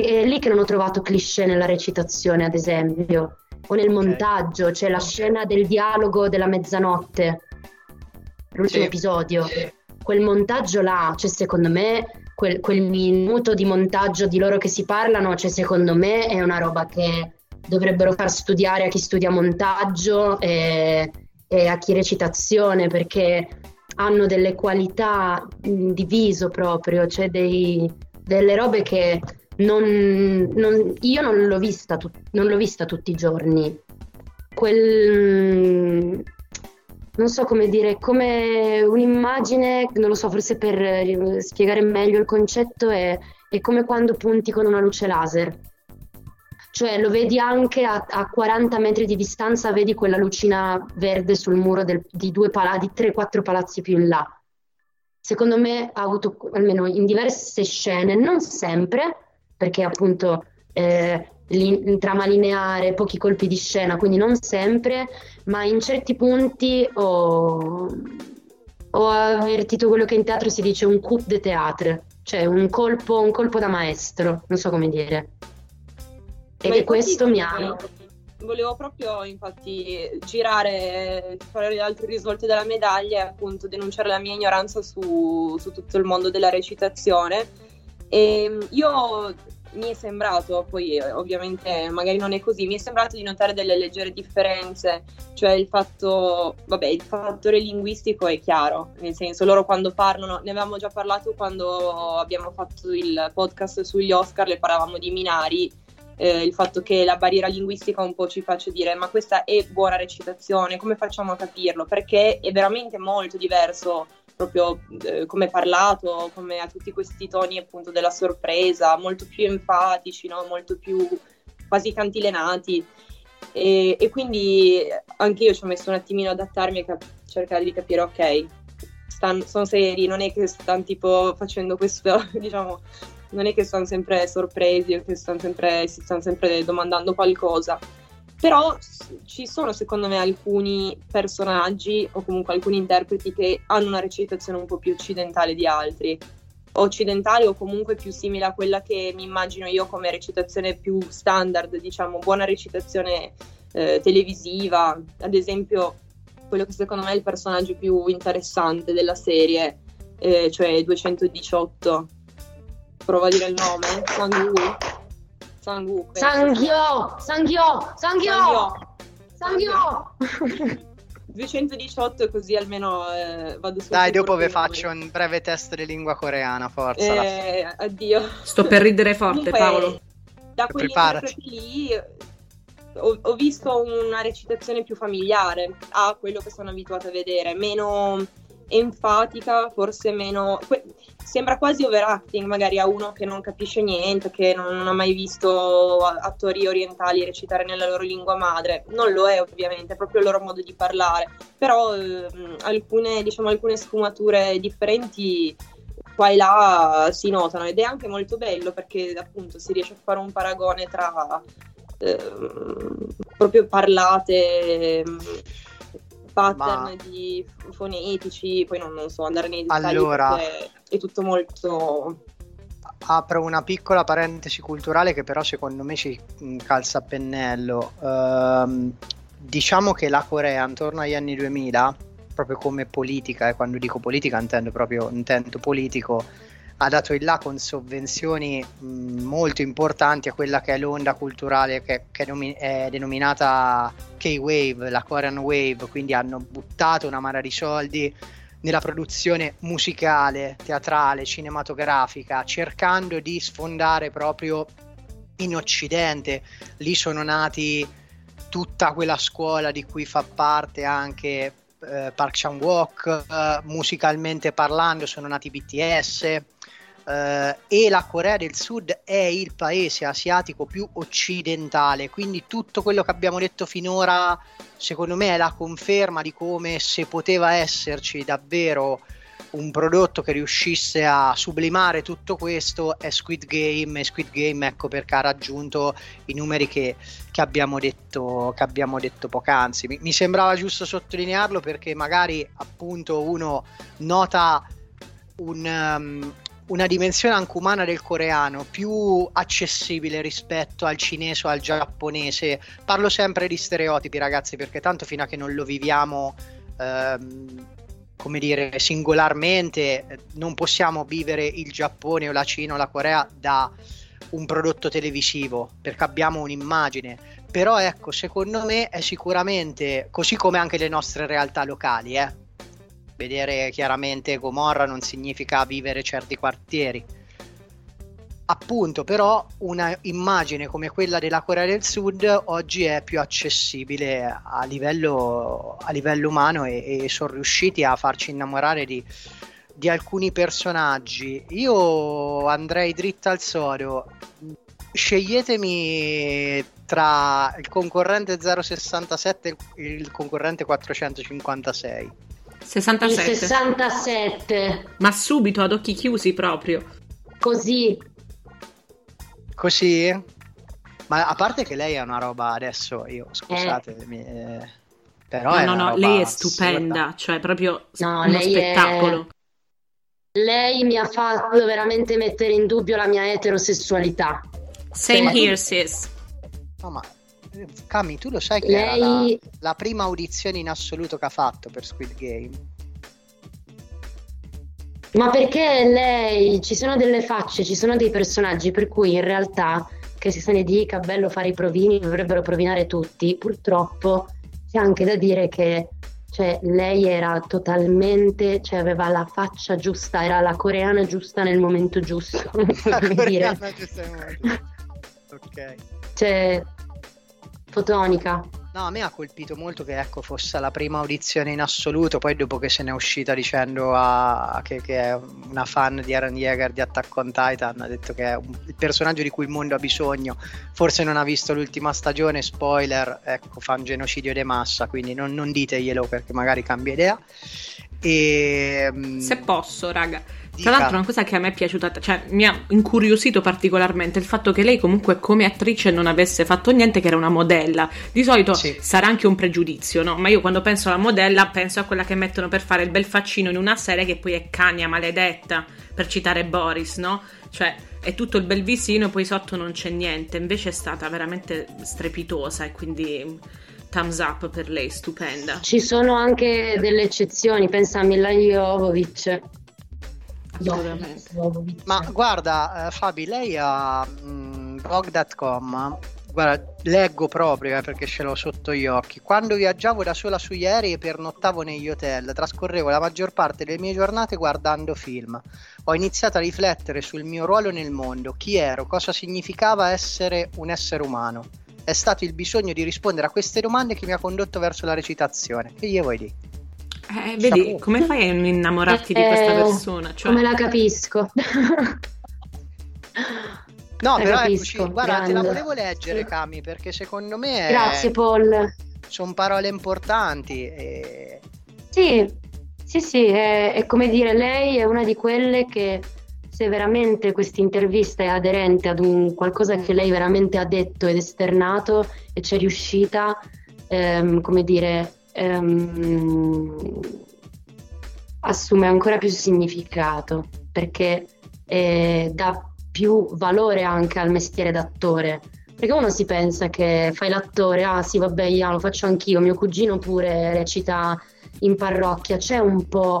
è lì che non ho trovato cliché nella recitazione, ad esempio, o nel montaggio, c'è la scena del dialogo della mezzanotte, l'ultimo sì. episodio. Quel montaggio là, cioè secondo me, quel, quel minuto di montaggio di loro che si parlano, cioè secondo me è una roba che dovrebbero far studiare a chi studia montaggio e, e a chi recitazione, perché hanno delle qualità di viso proprio, cioè dei, delle robe che non, non, io non l'ho, vista non l'ho vista tutti i giorni. Quel, non so come dire, come un'immagine, non lo so, forse per spiegare meglio il concetto, è, è come quando punti con una luce laser. Cioè lo vedi anche a, a 40 metri di distanza, vedi quella lucina verde sul muro del, di, due pala- di 3-4 palazzi più in là. Secondo me ha avuto, almeno in diverse scene, non sempre, perché appunto eh, in trama lineare, pochi colpi di scena, quindi non sempre, ma in certi punti ho, ho avvertito quello che in teatro si dice un coup de théâtre, cioè un colpo, un colpo da maestro, non so come dire. E questo mi ha... Volevo proprio infatti girare, fare gli altri risvolti della medaglia e appunto denunciare la mia ignoranza su, su tutto il mondo della recitazione. E io mi è sembrato, poi ovviamente magari non è così, mi è sembrato di notare delle leggere differenze, cioè il fatto, vabbè, il fattore linguistico è chiaro, nel senso loro quando parlano, ne avevamo già parlato quando abbiamo fatto il podcast sugli Oscar, le parlavamo di Minari, eh, il fatto che la barriera linguistica un po' ci faccia dire ma questa è buona recitazione, come facciamo a capirlo? Perché è veramente molto diverso proprio eh, come parlato, come ha tutti questi toni appunto della sorpresa, molto più enfatici, no? molto più quasi cantilenati. E, e, quindi anche io ci ho messo un attimino ad adattarmi e cap- cercare di capire, ok, sono seri, non è che stanno tipo facendo questo, diciamo, non è che stanno sempre sorpresi o che stanno sempre, si stanno sempre domandando qualcosa. Però ci sono secondo me alcuni personaggi o comunque alcuni interpreti che hanno una recitazione un po' più occidentale di altri, occidentale o comunque più simile a quella che mi immagino io come recitazione più standard, diciamo buona recitazione eh, televisiva, ad esempio quello che secondo me è il personaggio più interessante della serie, eh, cioè 218. Provo a dire il nome, Sang-woo. Sangu. Sanghio! Sanghio! Sanghio! Sanghio! 218 così almeno eh, vado su. Dai, dopo vi faccio un breve test di lingua coreana, forza. Eh, addio. Sto per ridere forte, Comunque, Paolo. Da quegli Preparati. lì ho, ho, visto una recitazione più familiare a quello che sono abituata a vedere, meno enfatica, forse meno... Que- sembra quasi overacting magari a uno che non capisce niente, che non, non, ha mai visto attori orientali recitare nella loro lingua madre. Non lo è ovviamente, è proprio il loro modo di parlare, però eh, alcune, diciamo, alcune sfumature differenti qua e là si notano ed è anche molto bello perché appunto si riesce a fare un paragone tra eh, proprio parlate pattern Ma... di fonetici, poi non, non, so andare nei dettagli allora... è tutto molto... Apro una piccola parentesi culturale che però secondo me ci mm, calza a pennello. Uh, diciamo che la Corea intorno agli anni 2000, proprio come politica, e quando dico politica intendo proprio intento politico, ha dato il là con sovvenzioni molto importanti a quella che è l'onda culturale che, che è denominata K-Wave, la Korean Wave, quindi hanno buttato una marea di soldi nella produzione musicale, teatrale, cinematografica, cercando di sfondare proprio in Occidente. Lì sono nati tutta quella scuola di cui fa parte anche eh, Park Chan-wook, eh, musicalmente parlando sono nati BTS, Uh, e la Corea del Sud è il paese asiatico più occidentale, quindi tutto quello che abbiamo detto finora secondo me è la conferma di come se poteva esserci davvero un prodotto che riuscisse a sublimare tutto questo è Squid Game e Squid Game ecco perché ha raggiunto i numeri che, che, abbiamo, detto, che abbiamo detto poc'anzi. Mi, mi sembrava giusto sottolinearlo perché magari appunto uno nota un, um, una dimensione anche umana del coreano più accessibile rispetto al cinese o al giapponese. Parlo sempre di stereotipi, ragazzi, perché tanto fino a che non lo viviamo, ehm, come dire, singolarmente, non possiamo vivere il Giappone o la Cina o la Corea da un prodotto televisivo, perché abbiamo un'immagine. Però ecco, secondo me è sicuramente, così come anche le nostre realtà locali, eh, vedere chiaramente Gomorra non significa vivere certi quartieri. Appunto, però, una immagine come quella della Corea del Sud oggi è più accessibile a livello, a livello umano e, e sono riusciti a farci innamorare di, di alcuni personaggi. Io andrei dritto al sodo. Sceglietemi tra il concorrente 067 e il concorrente 456. 67. Il 67. Ma subito ad occhi chiusi proprio. Così. Così? Ma a parte che lei è una roba adesso, io scusatemi, eh. Eh, però no, no, no, lei è stupenda, assurda. cioè proprio no, uno spettacolo. È... Lei mi ha fatto veramente mettere in dubbio la mia eterosessualità. Same cioè, here, sis. No, ma Cami, tu lo sai che Lei... era la, la, prima audizione in assoluto che ha fatto per Squid Game? Ma perché lei, ci sono delle facce, ci sono dei personaggi per cui in realtà che se se ne dica bello fare i provini, dovrebbero provinare tutti, purtroppo c'è anche da dire che cioè, lei era totalmente, cioè aveva la faccia giusta, era la coreana giusta nel momento giusto. La coreana giusta nel momento giusto. Ok. Cioè, fotonica. No, a me ha colpito molto che ecco, fosse la prima audizione in assoluto, poi dopo che se n'è uscita dicendo a, che, che, è una fan di Aaron Yeager di Attack on Titan, ha detto che è un, il personaggio di cui il mondo ha bisogno, forse non ha visto l'ultima stagione, spoiler, ecco, fa un genocidio di massa, quindi non, non diteglielo perché magari cambia idea. E, ehm, se posso, raga tra l'altro una cosa che a me è piaciuta, cioè mi ha incuriosito particolarmente il fatto che lei comunque come attrice non avesse fatto niente che era una modella. Di solito sì. sarà anche un pregiudizio, no? Ma io quando penso alla modella penso a quella che mettono per fare il bel faccino in una serie che poi è cagna maledetta, per citare Boris, no? Cioè è tutto il bel visino e poi sotto non c'è niente. Invece è stata veramente strepitosa e quindi thumbs up per lei, stupenda. Ci sono anche delle eccezioni, pensa a Mila Jovovic ma guarda, eh, Fabi, lei ha mm, blog.com. Guarda, leggo proprio eh, perché ce l'ho sotto gli occhi. Quando viaggiavo da sola sugli aerei e pernottavo negli hotel, trascorrevo la maggior parte delle mie giornate guardando film. Ho iniziato a riflettere sul mio ruolo nel mondo, chi ero, cosa significava essere un essere umano. È stato il bisogno di rispondere a queste domande che mi ha condotto verso la recitazione. Che gli vuoi dire? Eh, vedi, come fai a non innamorarti eh, di questa eh, persona? Cioè... Come la capisco. No, la però capisco, eccoci, guarda, grande. te la volevo leggere, Cami, perché secondo me... Grazie, Paul. Sono parole importanti. E... Sì, sì, sì, è, è come dire, lei è una di quelle che se veramente questa intervista è aderente ad un qualcosa che lei veramente ha detto ed esternato e c'è riuscita, ehm, come dire, ehm, assume ancora più significato perché eh, dà più valore anche al mestiere d'attore. Perché uno si pensa che fai l'attore, ah sì vabbè io lo faccio anch'io, mio cugino pure recita in parrocchia, c'è un po'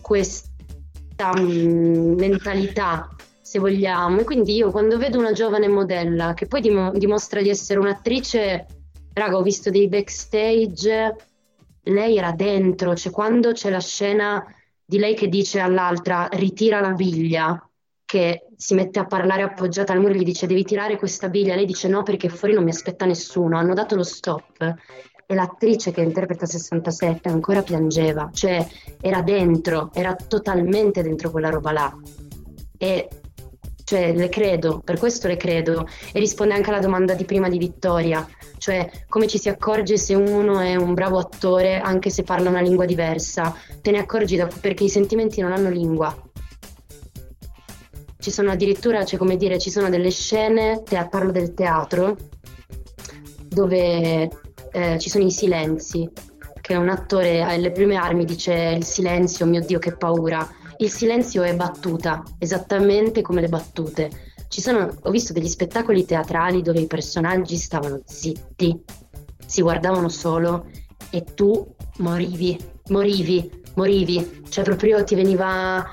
questa um, mentalità se vogliamo. E quindi io quando vedo una giovane modella che poi dim- dimostra di essere un'attrice, raga, ho visto dei backstage lei era dentro, cioè quando c'è la scena di lei che dice all'altra ritira la biglia, che si mette a parlare appoggiata al muro e gli dice devi tirare questa biglia, lei dice no perché fuori non mi aspetta nessuno, hanno dato lo stop. E l'attrice che interpreta 67 ancora piangeva, cioè era dentro, era totalmente dentro quella roba là. E cioè le credo, per questo le credo. E risponde anche alla domanda di prima di Vittoria cioè come ci si accorge se uno è un bravo attore anche se parla una lingua diversa, te ne accorgi da, perché i sentimenti non hanno lingua. Ci sono addirittura, cioè come dire, ci sono delle scene, te, parlo del teatro, dove eh, ci sono i silenzi, che un attore alle prime armi dice il silenzio, mio Dio che paura, il silenzio è battuta, esattamente come le battute. Sono, ho visto degli spettacoli teatrali dove i personaggi stavano zitti, si guardavano solo e tu morivi, morivi, morivi. Cioè proprio ti veniva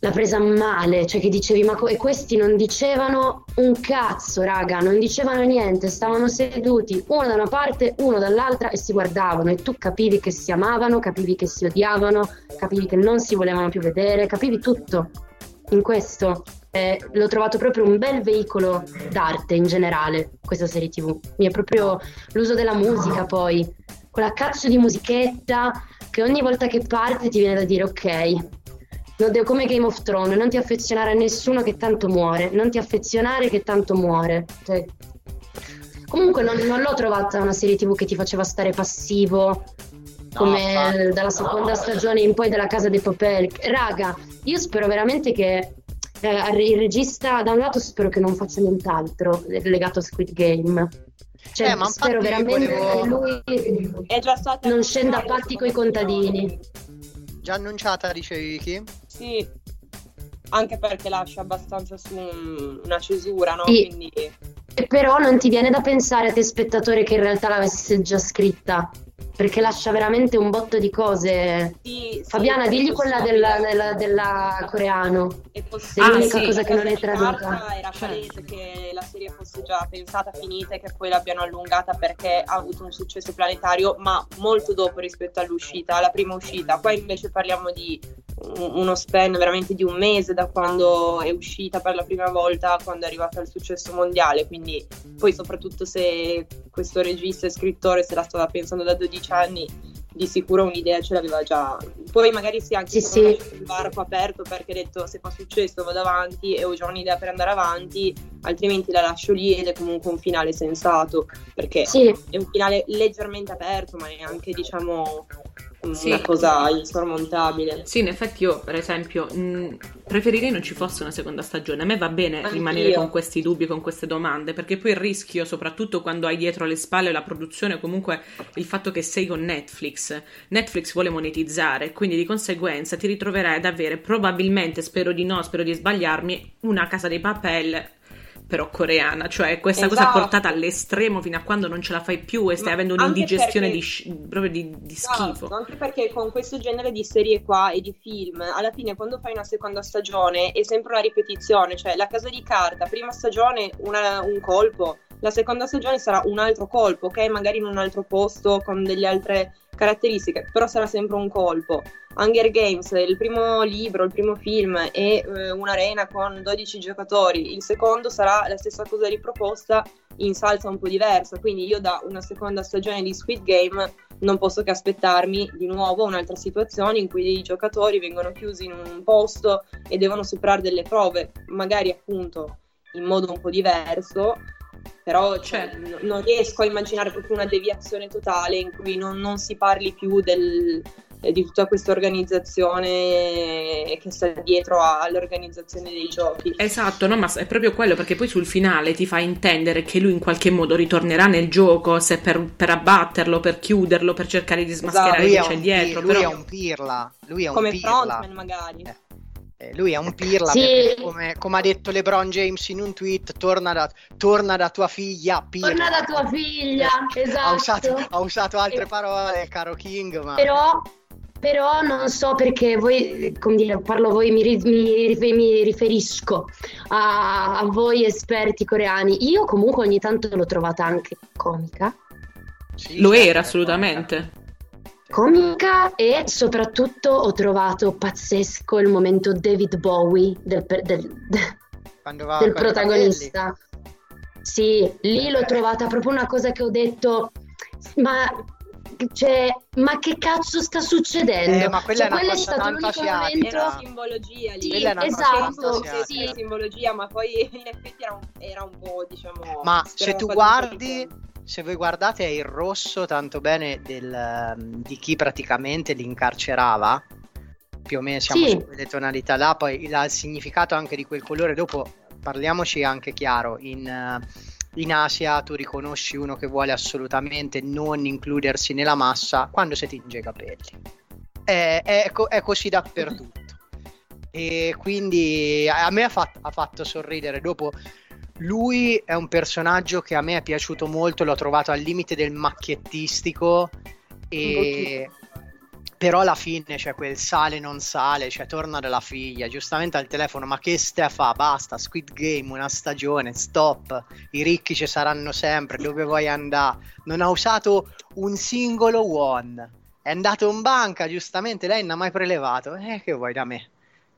la presa male, cioè che dicevi ma co- e questi non dicevano un cazzo raga, non dicevano niente, stavano seduti uno da una parte, uno dall'altra e si guardavano e tu capivi che si amavano, capivi che si odiavano, capivi che non si volevano più vedere, capivi tutto in questo. Eh, l'ho trovato proprio un bel veicolo d'arte in generale, questa serie tv. Mi è proprio l'uso della musica poi, quella cazzo di musichetta che ogni volta che parte ti viene da dire ok, come Game of Thrones, non ti affezionare a nessuno che tanto muore, non ti affezionare che tanto muore. Cioè, comunque non, non, l'ho trovata una serie tv che ti faceva stare passivo, come no, dalla seconda no. stagione in poi della Casa dei Papel. Raga, io spero veramente che eh, il regista, da un lato spero che non faccia nient'altro legato a Squid Game. Cioè, eh, spero veramente volevo... che lui non scenda a patti coi contadini. Già annunciata, dicevi chi? Sì, anche perché lascia abbastanza su un, una cesura, no? Sì. Quindi... Però non ti viene da pensare a te spettatore che in realtà l'avesse già scritta perché lascia veramente un botto di cose. Sì, Fabiana, sì, digli quella della, della, della, coreano. È, poss- è l'unica ah, sì, cosa che non è tradotta. Era palese che la serie fosse già pensata, finita e che poi l'abbiano allungata perché ha avuto un successo planetario, ma molto dopo rispetto all'uscita, alla prima uscita. Qua invece parliamo di uno span veramente di un mese da quando è uscita per la prima volta, quando è arrivata al successo mondiale. Quindi, poi, soprattutto se questo regista e scrittore se la stava pensando da 12 anni, di sicuro un'idea ce l'aveva già. Poi magari si è anche sì, sì. il varco aperto perché ha detto se fa successo vado avanti e ho già un'idea per andare avanti, altrimenti la lascio lì ed è comunque un finale sensato perché sì. è un finale leggermente aperto ma è anche diciamo sì. una cosa insormontabile. Sì, in effetti io, per esempio, mh, preferirei non ci fosse una seconda stagione. A me va bene Anch'io. rimanere con questi dubbi, con queste domande, perché poi il rischio, soprattutto quando hai dietro le spalle la produzione, comunque il fatto che sei con Netflix. Netflix vuole monetizzare, quindi di conseguenza ti ritroverai ad avere probabilmente, spero di no, spero di sbagliarmi, una casa dei papel però coreana, cioè questa esatto. cosa portata all'estremo fino a quando non ce la fai più e stai Ma avendo un'indigestione perché... di, proprio di, di esatto, schifo. Anche perché con questo genere di serie qua e di film, alla fine quando fai una seconda stagione è sempre una ripetizione, cioè la casa di carta, prima stagione una, un colpo, la seconda stagione sarà un altro colpo, ok? Magari in un altro posto con delle altre caratteristiche, però sarà sempre un colpo. Hunger Games, il primo libro, il primo film è eh, un'arena con 12 giocatori, il secondo sarà la stessa cosa riproposta in salsa un po' diversa, quindi io da una seconda stagione di Squid Game non posso che aspettarmi di nuovo un'altra situazione in cui i giocatori vengono chiusi in un posto e devono superare delle prove, magari appunto in modo un po' diverso, però cioè, non riesco a immaginare proprio una deviazione totale in cui non, non si parli più del, di tutta questa organizzazione che sta dietro all'organizzazione dei giochi. Esatto, no, ma è proprio quello perché poi sul finale ti fa intendere che lui in qualche modo ritornerà nel gioco, se per, per abbatterlo, per chiuderlo, per cercare di smascherare esatto. chi c'è dietro. Lui però... è un pirla, lui è un come pirla. frontman magari. Eh. Eh, lui è un pirla, sì. come, come, ha detto LeBron James in un tweet, torna da, torna da tua figlia. Pirla. Torna da tua figlia, esatto. Ha usato, ha usato altre parole, caro King, ma... Però, però non so perché voi, come dire, parlo voi, mi, mi, mi riferisco a, a, voi esperti coreani. Io comunque ogni tanto l'ho trovata anche comica. Sì, Lo era assolutamente comica e soprattutto ho trovato pazzesco il momento David Bowie del, del, del protagonista. Sì, lì l'ho trovata proprio una cosa che ho detto, ma, cioè, ma che cazzo sta succedendo? Eh, ma quella cioè, è una cosa tanto asiatica. Era simbologia lì. Sì, esatto, sì. simbologia, ma poi in effetti era un, era un po', diciamo... Ma se tu guardi se voi guardate è il rosso tanto bene del, ehm, di chi praticamente li incarcerava, più o meno siamo sì. su quelle tonalità là, poi il, il, significato anche di quel colore, dopo parliamoci anche chiaro, in, eh, in Asia tu riconosci uno che vuole assolutamente non includersi nella massa quando si tinge i capelli. È, è, è così dappertutto. E quindi a me ha fatto, ha fatto sorridere. Dopo, lui è un personaggio che a me è piaciuto molto, l'ho trovato al limite del macchiettistico. E però alla fine c'è cioè, quel sale non sale, cioè torna dalla figlia, giustamente al telefono, ma che fa? Basta, Squid Game, una stagione, stop, i ricchi ci saranno sempre, dove vuoi andare? Non ha usato un singolo won, è andato in banca, giustamente, lei non ha mai prelevato, eh che vuoi da me?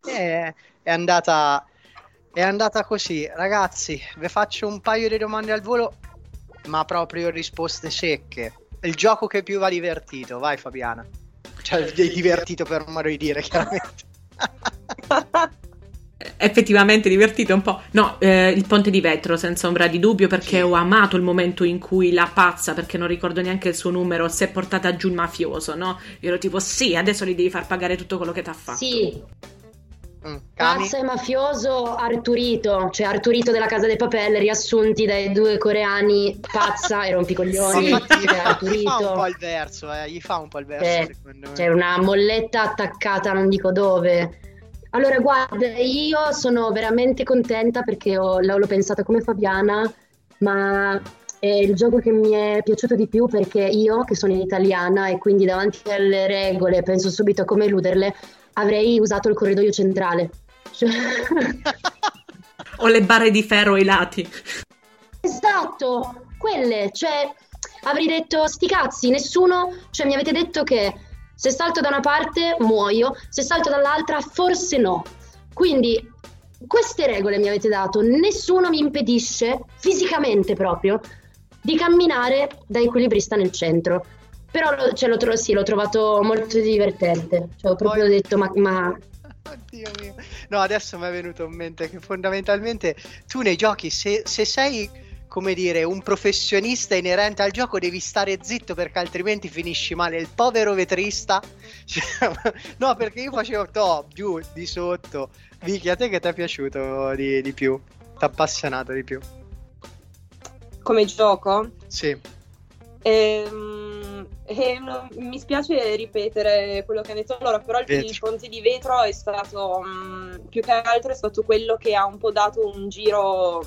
Eh, è andata, è andata così, ragazzi, vi faccio un paio di domande al volo, ma proprio risposte secche. Il gioco che più va divertito, vai Fabiana. Cioè, è divertito per modo di dire, chiaramente. effettivamente divertito un po'. No, eh, il ponte di vetro, senza ombra di dubbio, perché sì. ho amato il momento in cui la pazza, perché non ricordo neanche il suo numero, si è portata giù il mafioso, no? Io ero tipo, sì, adesso gli devi far pagare tutto quello che ti ha fatto. Sì. Mm, Pazzo e mafioso Arturito, cioè Arturito della Casa dei Papelle, riassunti dai due coreani Pazza e Rompicoglioni. Sì, Arturito. fa un po' il verso, eh, gli fa un po' il verso. Eh, c'è una molletta attaccata, non dico dove. Allora, guarda, io sono veramente contenta perché ho, l'ho pensato come Fabiana, ma è il gioco che mi è piaciuto di più perché io, che sono italiana e quindi davanti alle regole penso subito a come eluderle, avrei usato il corridoio centrale. Cioè... o le barre di ferro ai lati. Esatto, quelle, cioè avrei detto sti cazzi, nessuno, cioè mi avete detto che se salto da una parte muoio, se salto dall'altra forse no. Quindi queste regole mi avete dato, nessuno mi impedisce fisicamente proprio di camminare da equilibrista nel centro. Però lo, cioè, l'ho, sì, l'ho trovato molto divertente. Cioè, ho proprio Poi... detto, ma, ma... Oddio mio. No, adesso mi è venuto in mente che fondamentalmente tu nei giochi, se, se sei come dire, un professionista inerente al gioco, devi stare zitto perché altrimenti finisci male. Il povero vetrista, cioè, no, perché io facevo top, giù, di sotto. Vicky, a te che ti è piaciuto di, di più? Ti ha appassionato di più? Come gioco? Sì. Ehm, e no, mi spiace ripetere quello che hanno detto loro, però il, il ponte di vetro è stato mh, mm, più che altro è stato quello che ha un po' dato un giro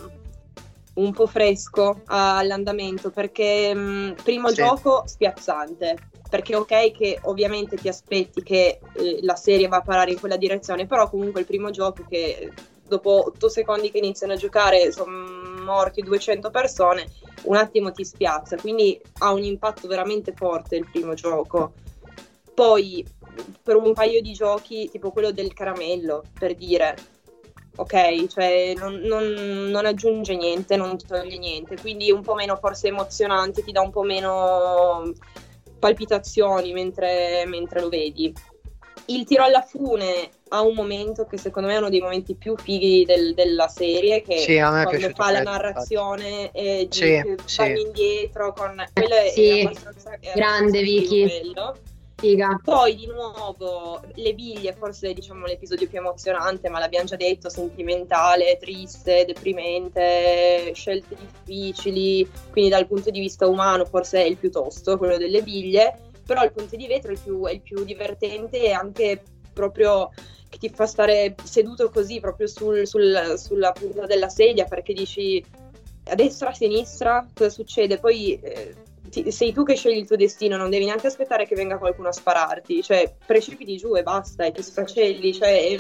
un po' fresco all'andamento perché mh, mm, primo sì. gioco spiazzante perché ok che ovviamente ti aspetti che eh, la serie va a parare in quella direzione però comunque il primo gioco che dopo 8 secondi che iniziano a giocare sono morti 200 persone, un attimo ti spiazza, quindi ha un impatto veramente forte il primo gioco. Poi per un paio di giochi, tipo quello del caramello, per dire, ok, cioè non, non, non, aggiunge niente, non toglie niente, quindi un po' meno forse emozionante, ti dà un po' meno palpitazioni mentre, mentre lo vedi. Il tiro alla fune ha un momento che secondo me è uno dei momenti più fighi del, della serie, che sì, quando fa la narrazione e sì, sì. indietro con quello è, sì. è abbastanza grande Vicky. Bello. Figa. Poi di nuovo le biglie, forse diciamo l'episodio più emozionante, ma l'abbiamo già detto, sentimentale, triste, deprimente, scelte difficili, quindi dal punto di vista umano forse è il più tosto, quello delle biglie però il ponte di vetro è il più, è il più divertente e anche proprio che ti fa stare seduto così proprio sul, sul, sulla punta della sedia perché dici a destra, a sinistra, cosa succede? Poi eh, ti, sei tu che scegli il tuo destino, non devi neanche aspettare che venga qualcuno a spararti, cioè precipiti giù e basta e ti sfracelli, cioè è,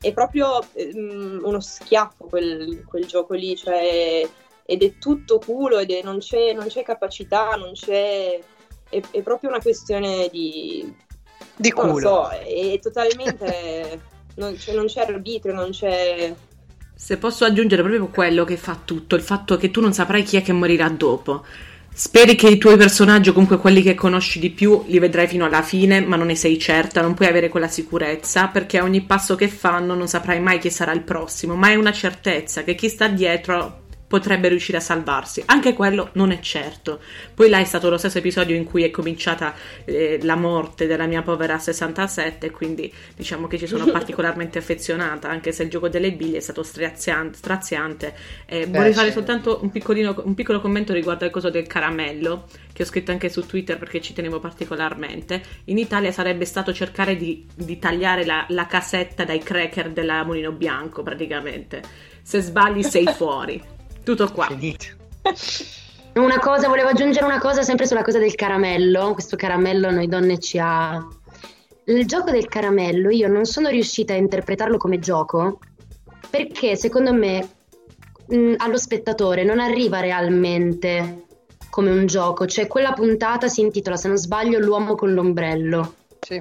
è proprio um, uno schiaffo quel, quel, gioco lì, cioè, ed è tutto culo ed è, non, c'è, non c'è capacità, non c'è è, è proprio una questione di... Di culo. Non so, è totalmente... non, c'è, non c'è arbitrio, non c'è... Se posso aggiungere proprio quello che fa tutto, il fatto che tu non saprai chi è che morirà dopo. Speri che i tuoi personaggi, o comunque quelli che conosci di più, li vedrai fino alla fine, ma non ne sei certa, non puoi avere quella sicurezza, perché a ogni passo che fanno non saprai mai chi sarà il prossimo, ma è una certezza che chi sta dietro potrebbe riuscire a salvarsi. Anche quello non è certo. Poi là è stato lo stesso episodio in cui è cominciata eh, la morte della mia povera 67, quindi diciamo che ci sono particolarmente affezionata, anche se il gioco delle biglie è stato straziante. straziante. Eh, vorrei fare soltanto un, un, piccolo commento riguardo al coso del caramello, che ho scritto anche su Twitter perché ci tenevo particolarmente. In Italia sarebbe stato cercare di, di tagliare la, la casetta dai cracker della Mulino Bianco, praticamente. Se sbagli sei fuori. Tutto qua. Finito. Una cosa, volevo aggiungere una cosa sempre sulla cosa del caramello. Questo caramello noi donne ci ha... Il gioco del caramello io non sono riuscita a interpretarlo come gioco perché secondo me mh, allo spettatore non arriva realmente come un gioco. Cioè quella puntata si intitola, se non sbaglio, L'uomo con l'ombrello. Sì.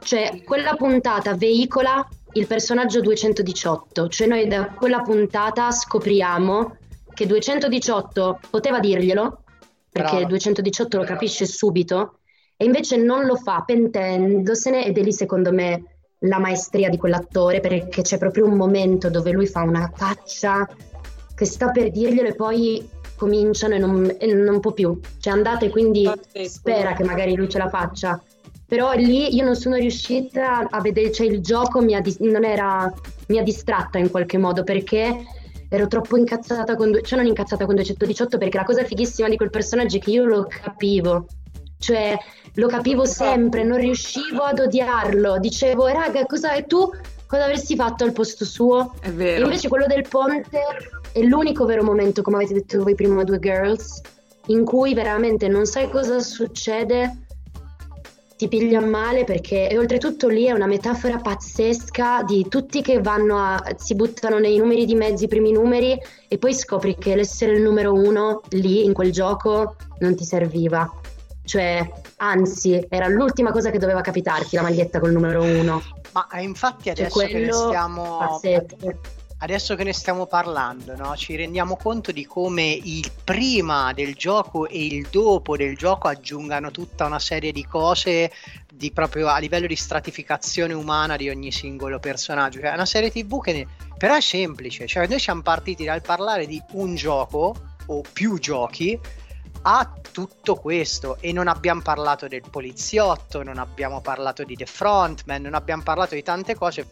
Cioè quella puntata veicola il personaggio 218, cioè noi da quella puntata scopriamo che 218 poteva dirglielo, perché Brava. 218 lo capisce subito, e invece non lo fa pentendosene ed è lì secondo me la maestria di quell'attore, perché c'è proprio un momento dove lui fa una faccia che sta per dirglielo e poi cominciano e non, e non può più. Cioè andate quindi spera che magari lui ce la faccia. Però lì io non sono riuscita a vedere, cioè il gioco mi ha, non era, mi ha distratta in qualche modo perché ero troppo incazzata con, cioè non incazzata con 218 perché la cosa fighissima di quel personaggio è che io lo capivo, cioè lo capivo sempre, non riuscivo ad odiarlo, dicevo raga cosa e tu cosa avresti fatto al posto suo? È vero. E invece quello del ponte è l'unico vero momento, come avete detto voi prima due girls, in cui veramente non sai cosa succede ti piglia male perché e oltretutto lì è una metafora pazzesca di tutti che vanno a si buttano nei numeri di mezzi, i primi numeri e poi scopri che l'essere il numero uno lì in quel gioco non ti serviva. Cioè, anzi, era l'ultima cosa che doveva capitarti la maglietta col numero uno. Ma eh, infatti cioè, adesso cioè, che ne stiamo pazzesco adesso che ne stiamo parlando, no, ci rendiamo conto di come il prima del gioco e il dopo del gioco aggiungano tutta una serie di cose di proprio a livello di stratificazione umana di ogni singolo personaggio. Cioè, è una serie TV che ne... però è semplice, cioè noi siamo partiti dal parlare di un gioco o più giochi a tutto questo e non abbiamo parlato del poliziotto, non abbiamo parlato di The Frontman, non abbiamo parlato di tante cose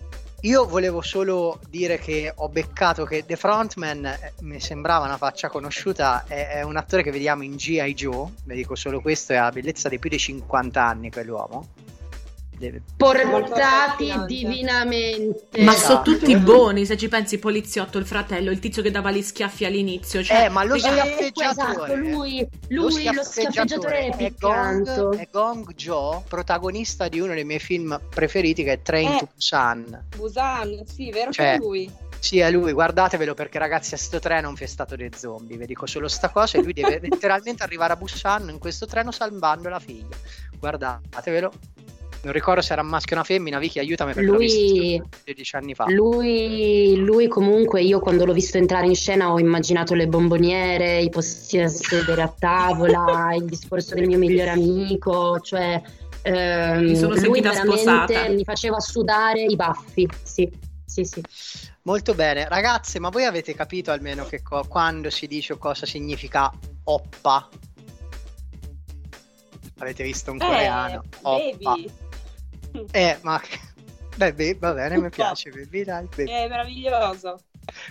io volevo solo dire che ho beccato che The Frontman eh, mi sembrava una faccia conosciuta, è, è un attore che vediamo in G.I. Joe, vi dico solo questo, è la bellezza di più di 50 anni quell'uomo portati divinamente. Ma sono esatto. tutti buoni, se ci pensi, poliziotto, il fratello, il tizio che dava gli schiaffi all'inizio. Cioè, eh, ma lo schiaffeggiatore. Esatto, lui, lui lo, schiaffeggiatore, è Gong, è Gong Joe, protagonista di uno dei miei film preferiti che è Train eh, to Busan. Busan, sì, vero cioè, che è lui. Sì, è lui, guardatevelo perché ragazzi a sto treno un festato dei zombie, vi dico solo sta cosa e lui deve letteralmente arrivare a Busan in questo treno salvando la figlia. Guardatevelo, non ricordo se era un maschio o una femmina, Vicky aiutami perché lui, l'ho visto 16 anni fa. Lui, lui comunque, io quando l'ho visto entrare in scena ho immaginato le bomboniere, i posti a sedere a tavola, il discorso del mio migliore amico, cioè... Ehm, mi sono lui veramente sposata. mi faceva sudare i baffi, sì, sì, sì. Molto bene, ragazze, ma voi avete capito almeno che co- quando si dice cosa significa oppa? Avete visto un eh, coreano? Oppa. Baby. Eh, ma... Beh, va bene, mi piace, baby, dai, baby. È meraviglioso.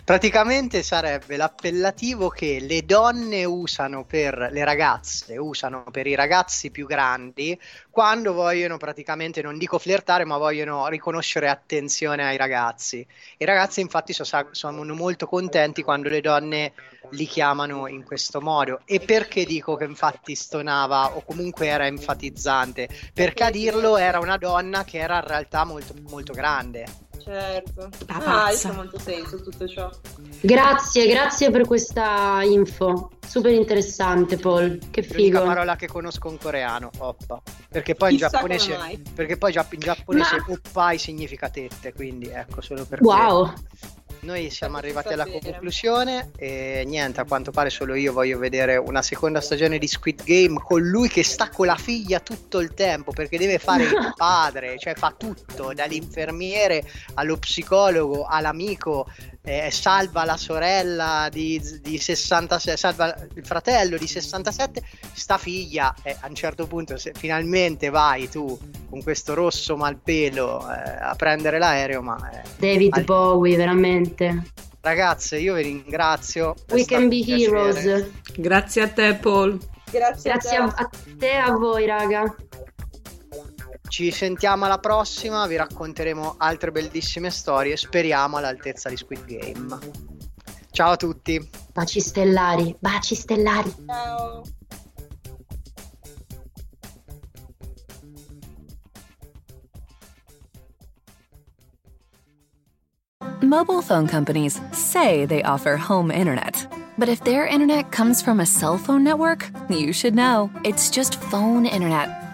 Praticamente sarebbe l'appellativo che le donne usano per le ragazze, usano per i ragazzi più grandi quando vogliono praticamente, non dico flirtare, ma vogliono riconoscere attenzione ai ragazzi. I ragazzi infatti sono, sono molto contenti quando le donne li chiamano in questo modo. E perché dico che infatti stonava o comunque era enfatizzante? Perché a dirlo era una donna che era in realtà molto, molto grande certo. Ah, ha molto senso tutto ciò. Grazie, grazie per questa info. Super interessante, Paul. Che figo. L'unica parola che conosco in coreano, oppa. Perché poi Chissà in giapponese, perché poi in giapponese Ma... oppai significa tette, quindi ecco, solo per Wow. Quello. Noi siamo arrivati alla conclusione e niente, a quanto pare solo io voglio vedere una seconda stagione di Squid Game con lui che sta con la figlia tutto il tempo perché deve fare il padre, cioè fa tutto, dall'infermiere allo psicologo all'amico, eh, salva la sorella di, di 66, salva il fratello di 67, sta figlia eh, a un certo punto se finalmente vai tu con questo rosso malpelo eh, a prendere l'aereo, ma... Eh, David al... Bowie, veramente. Ragazze, io vi ringrazio. We can be heroes. Grazie a te, Paul. Grazie, Grazie a, te. a te e a voi, raga. Ci sentiamo alla prossima, vi racconteremo altre bellissime storie, speriamo all'altezza di Squid Game. Ciao a tutti. Baci stellari, baci stellari. Ciao. Mobile phone companies say they offer home internet. But if their internet comes from a cell phone network, you should know. It's just phone internet,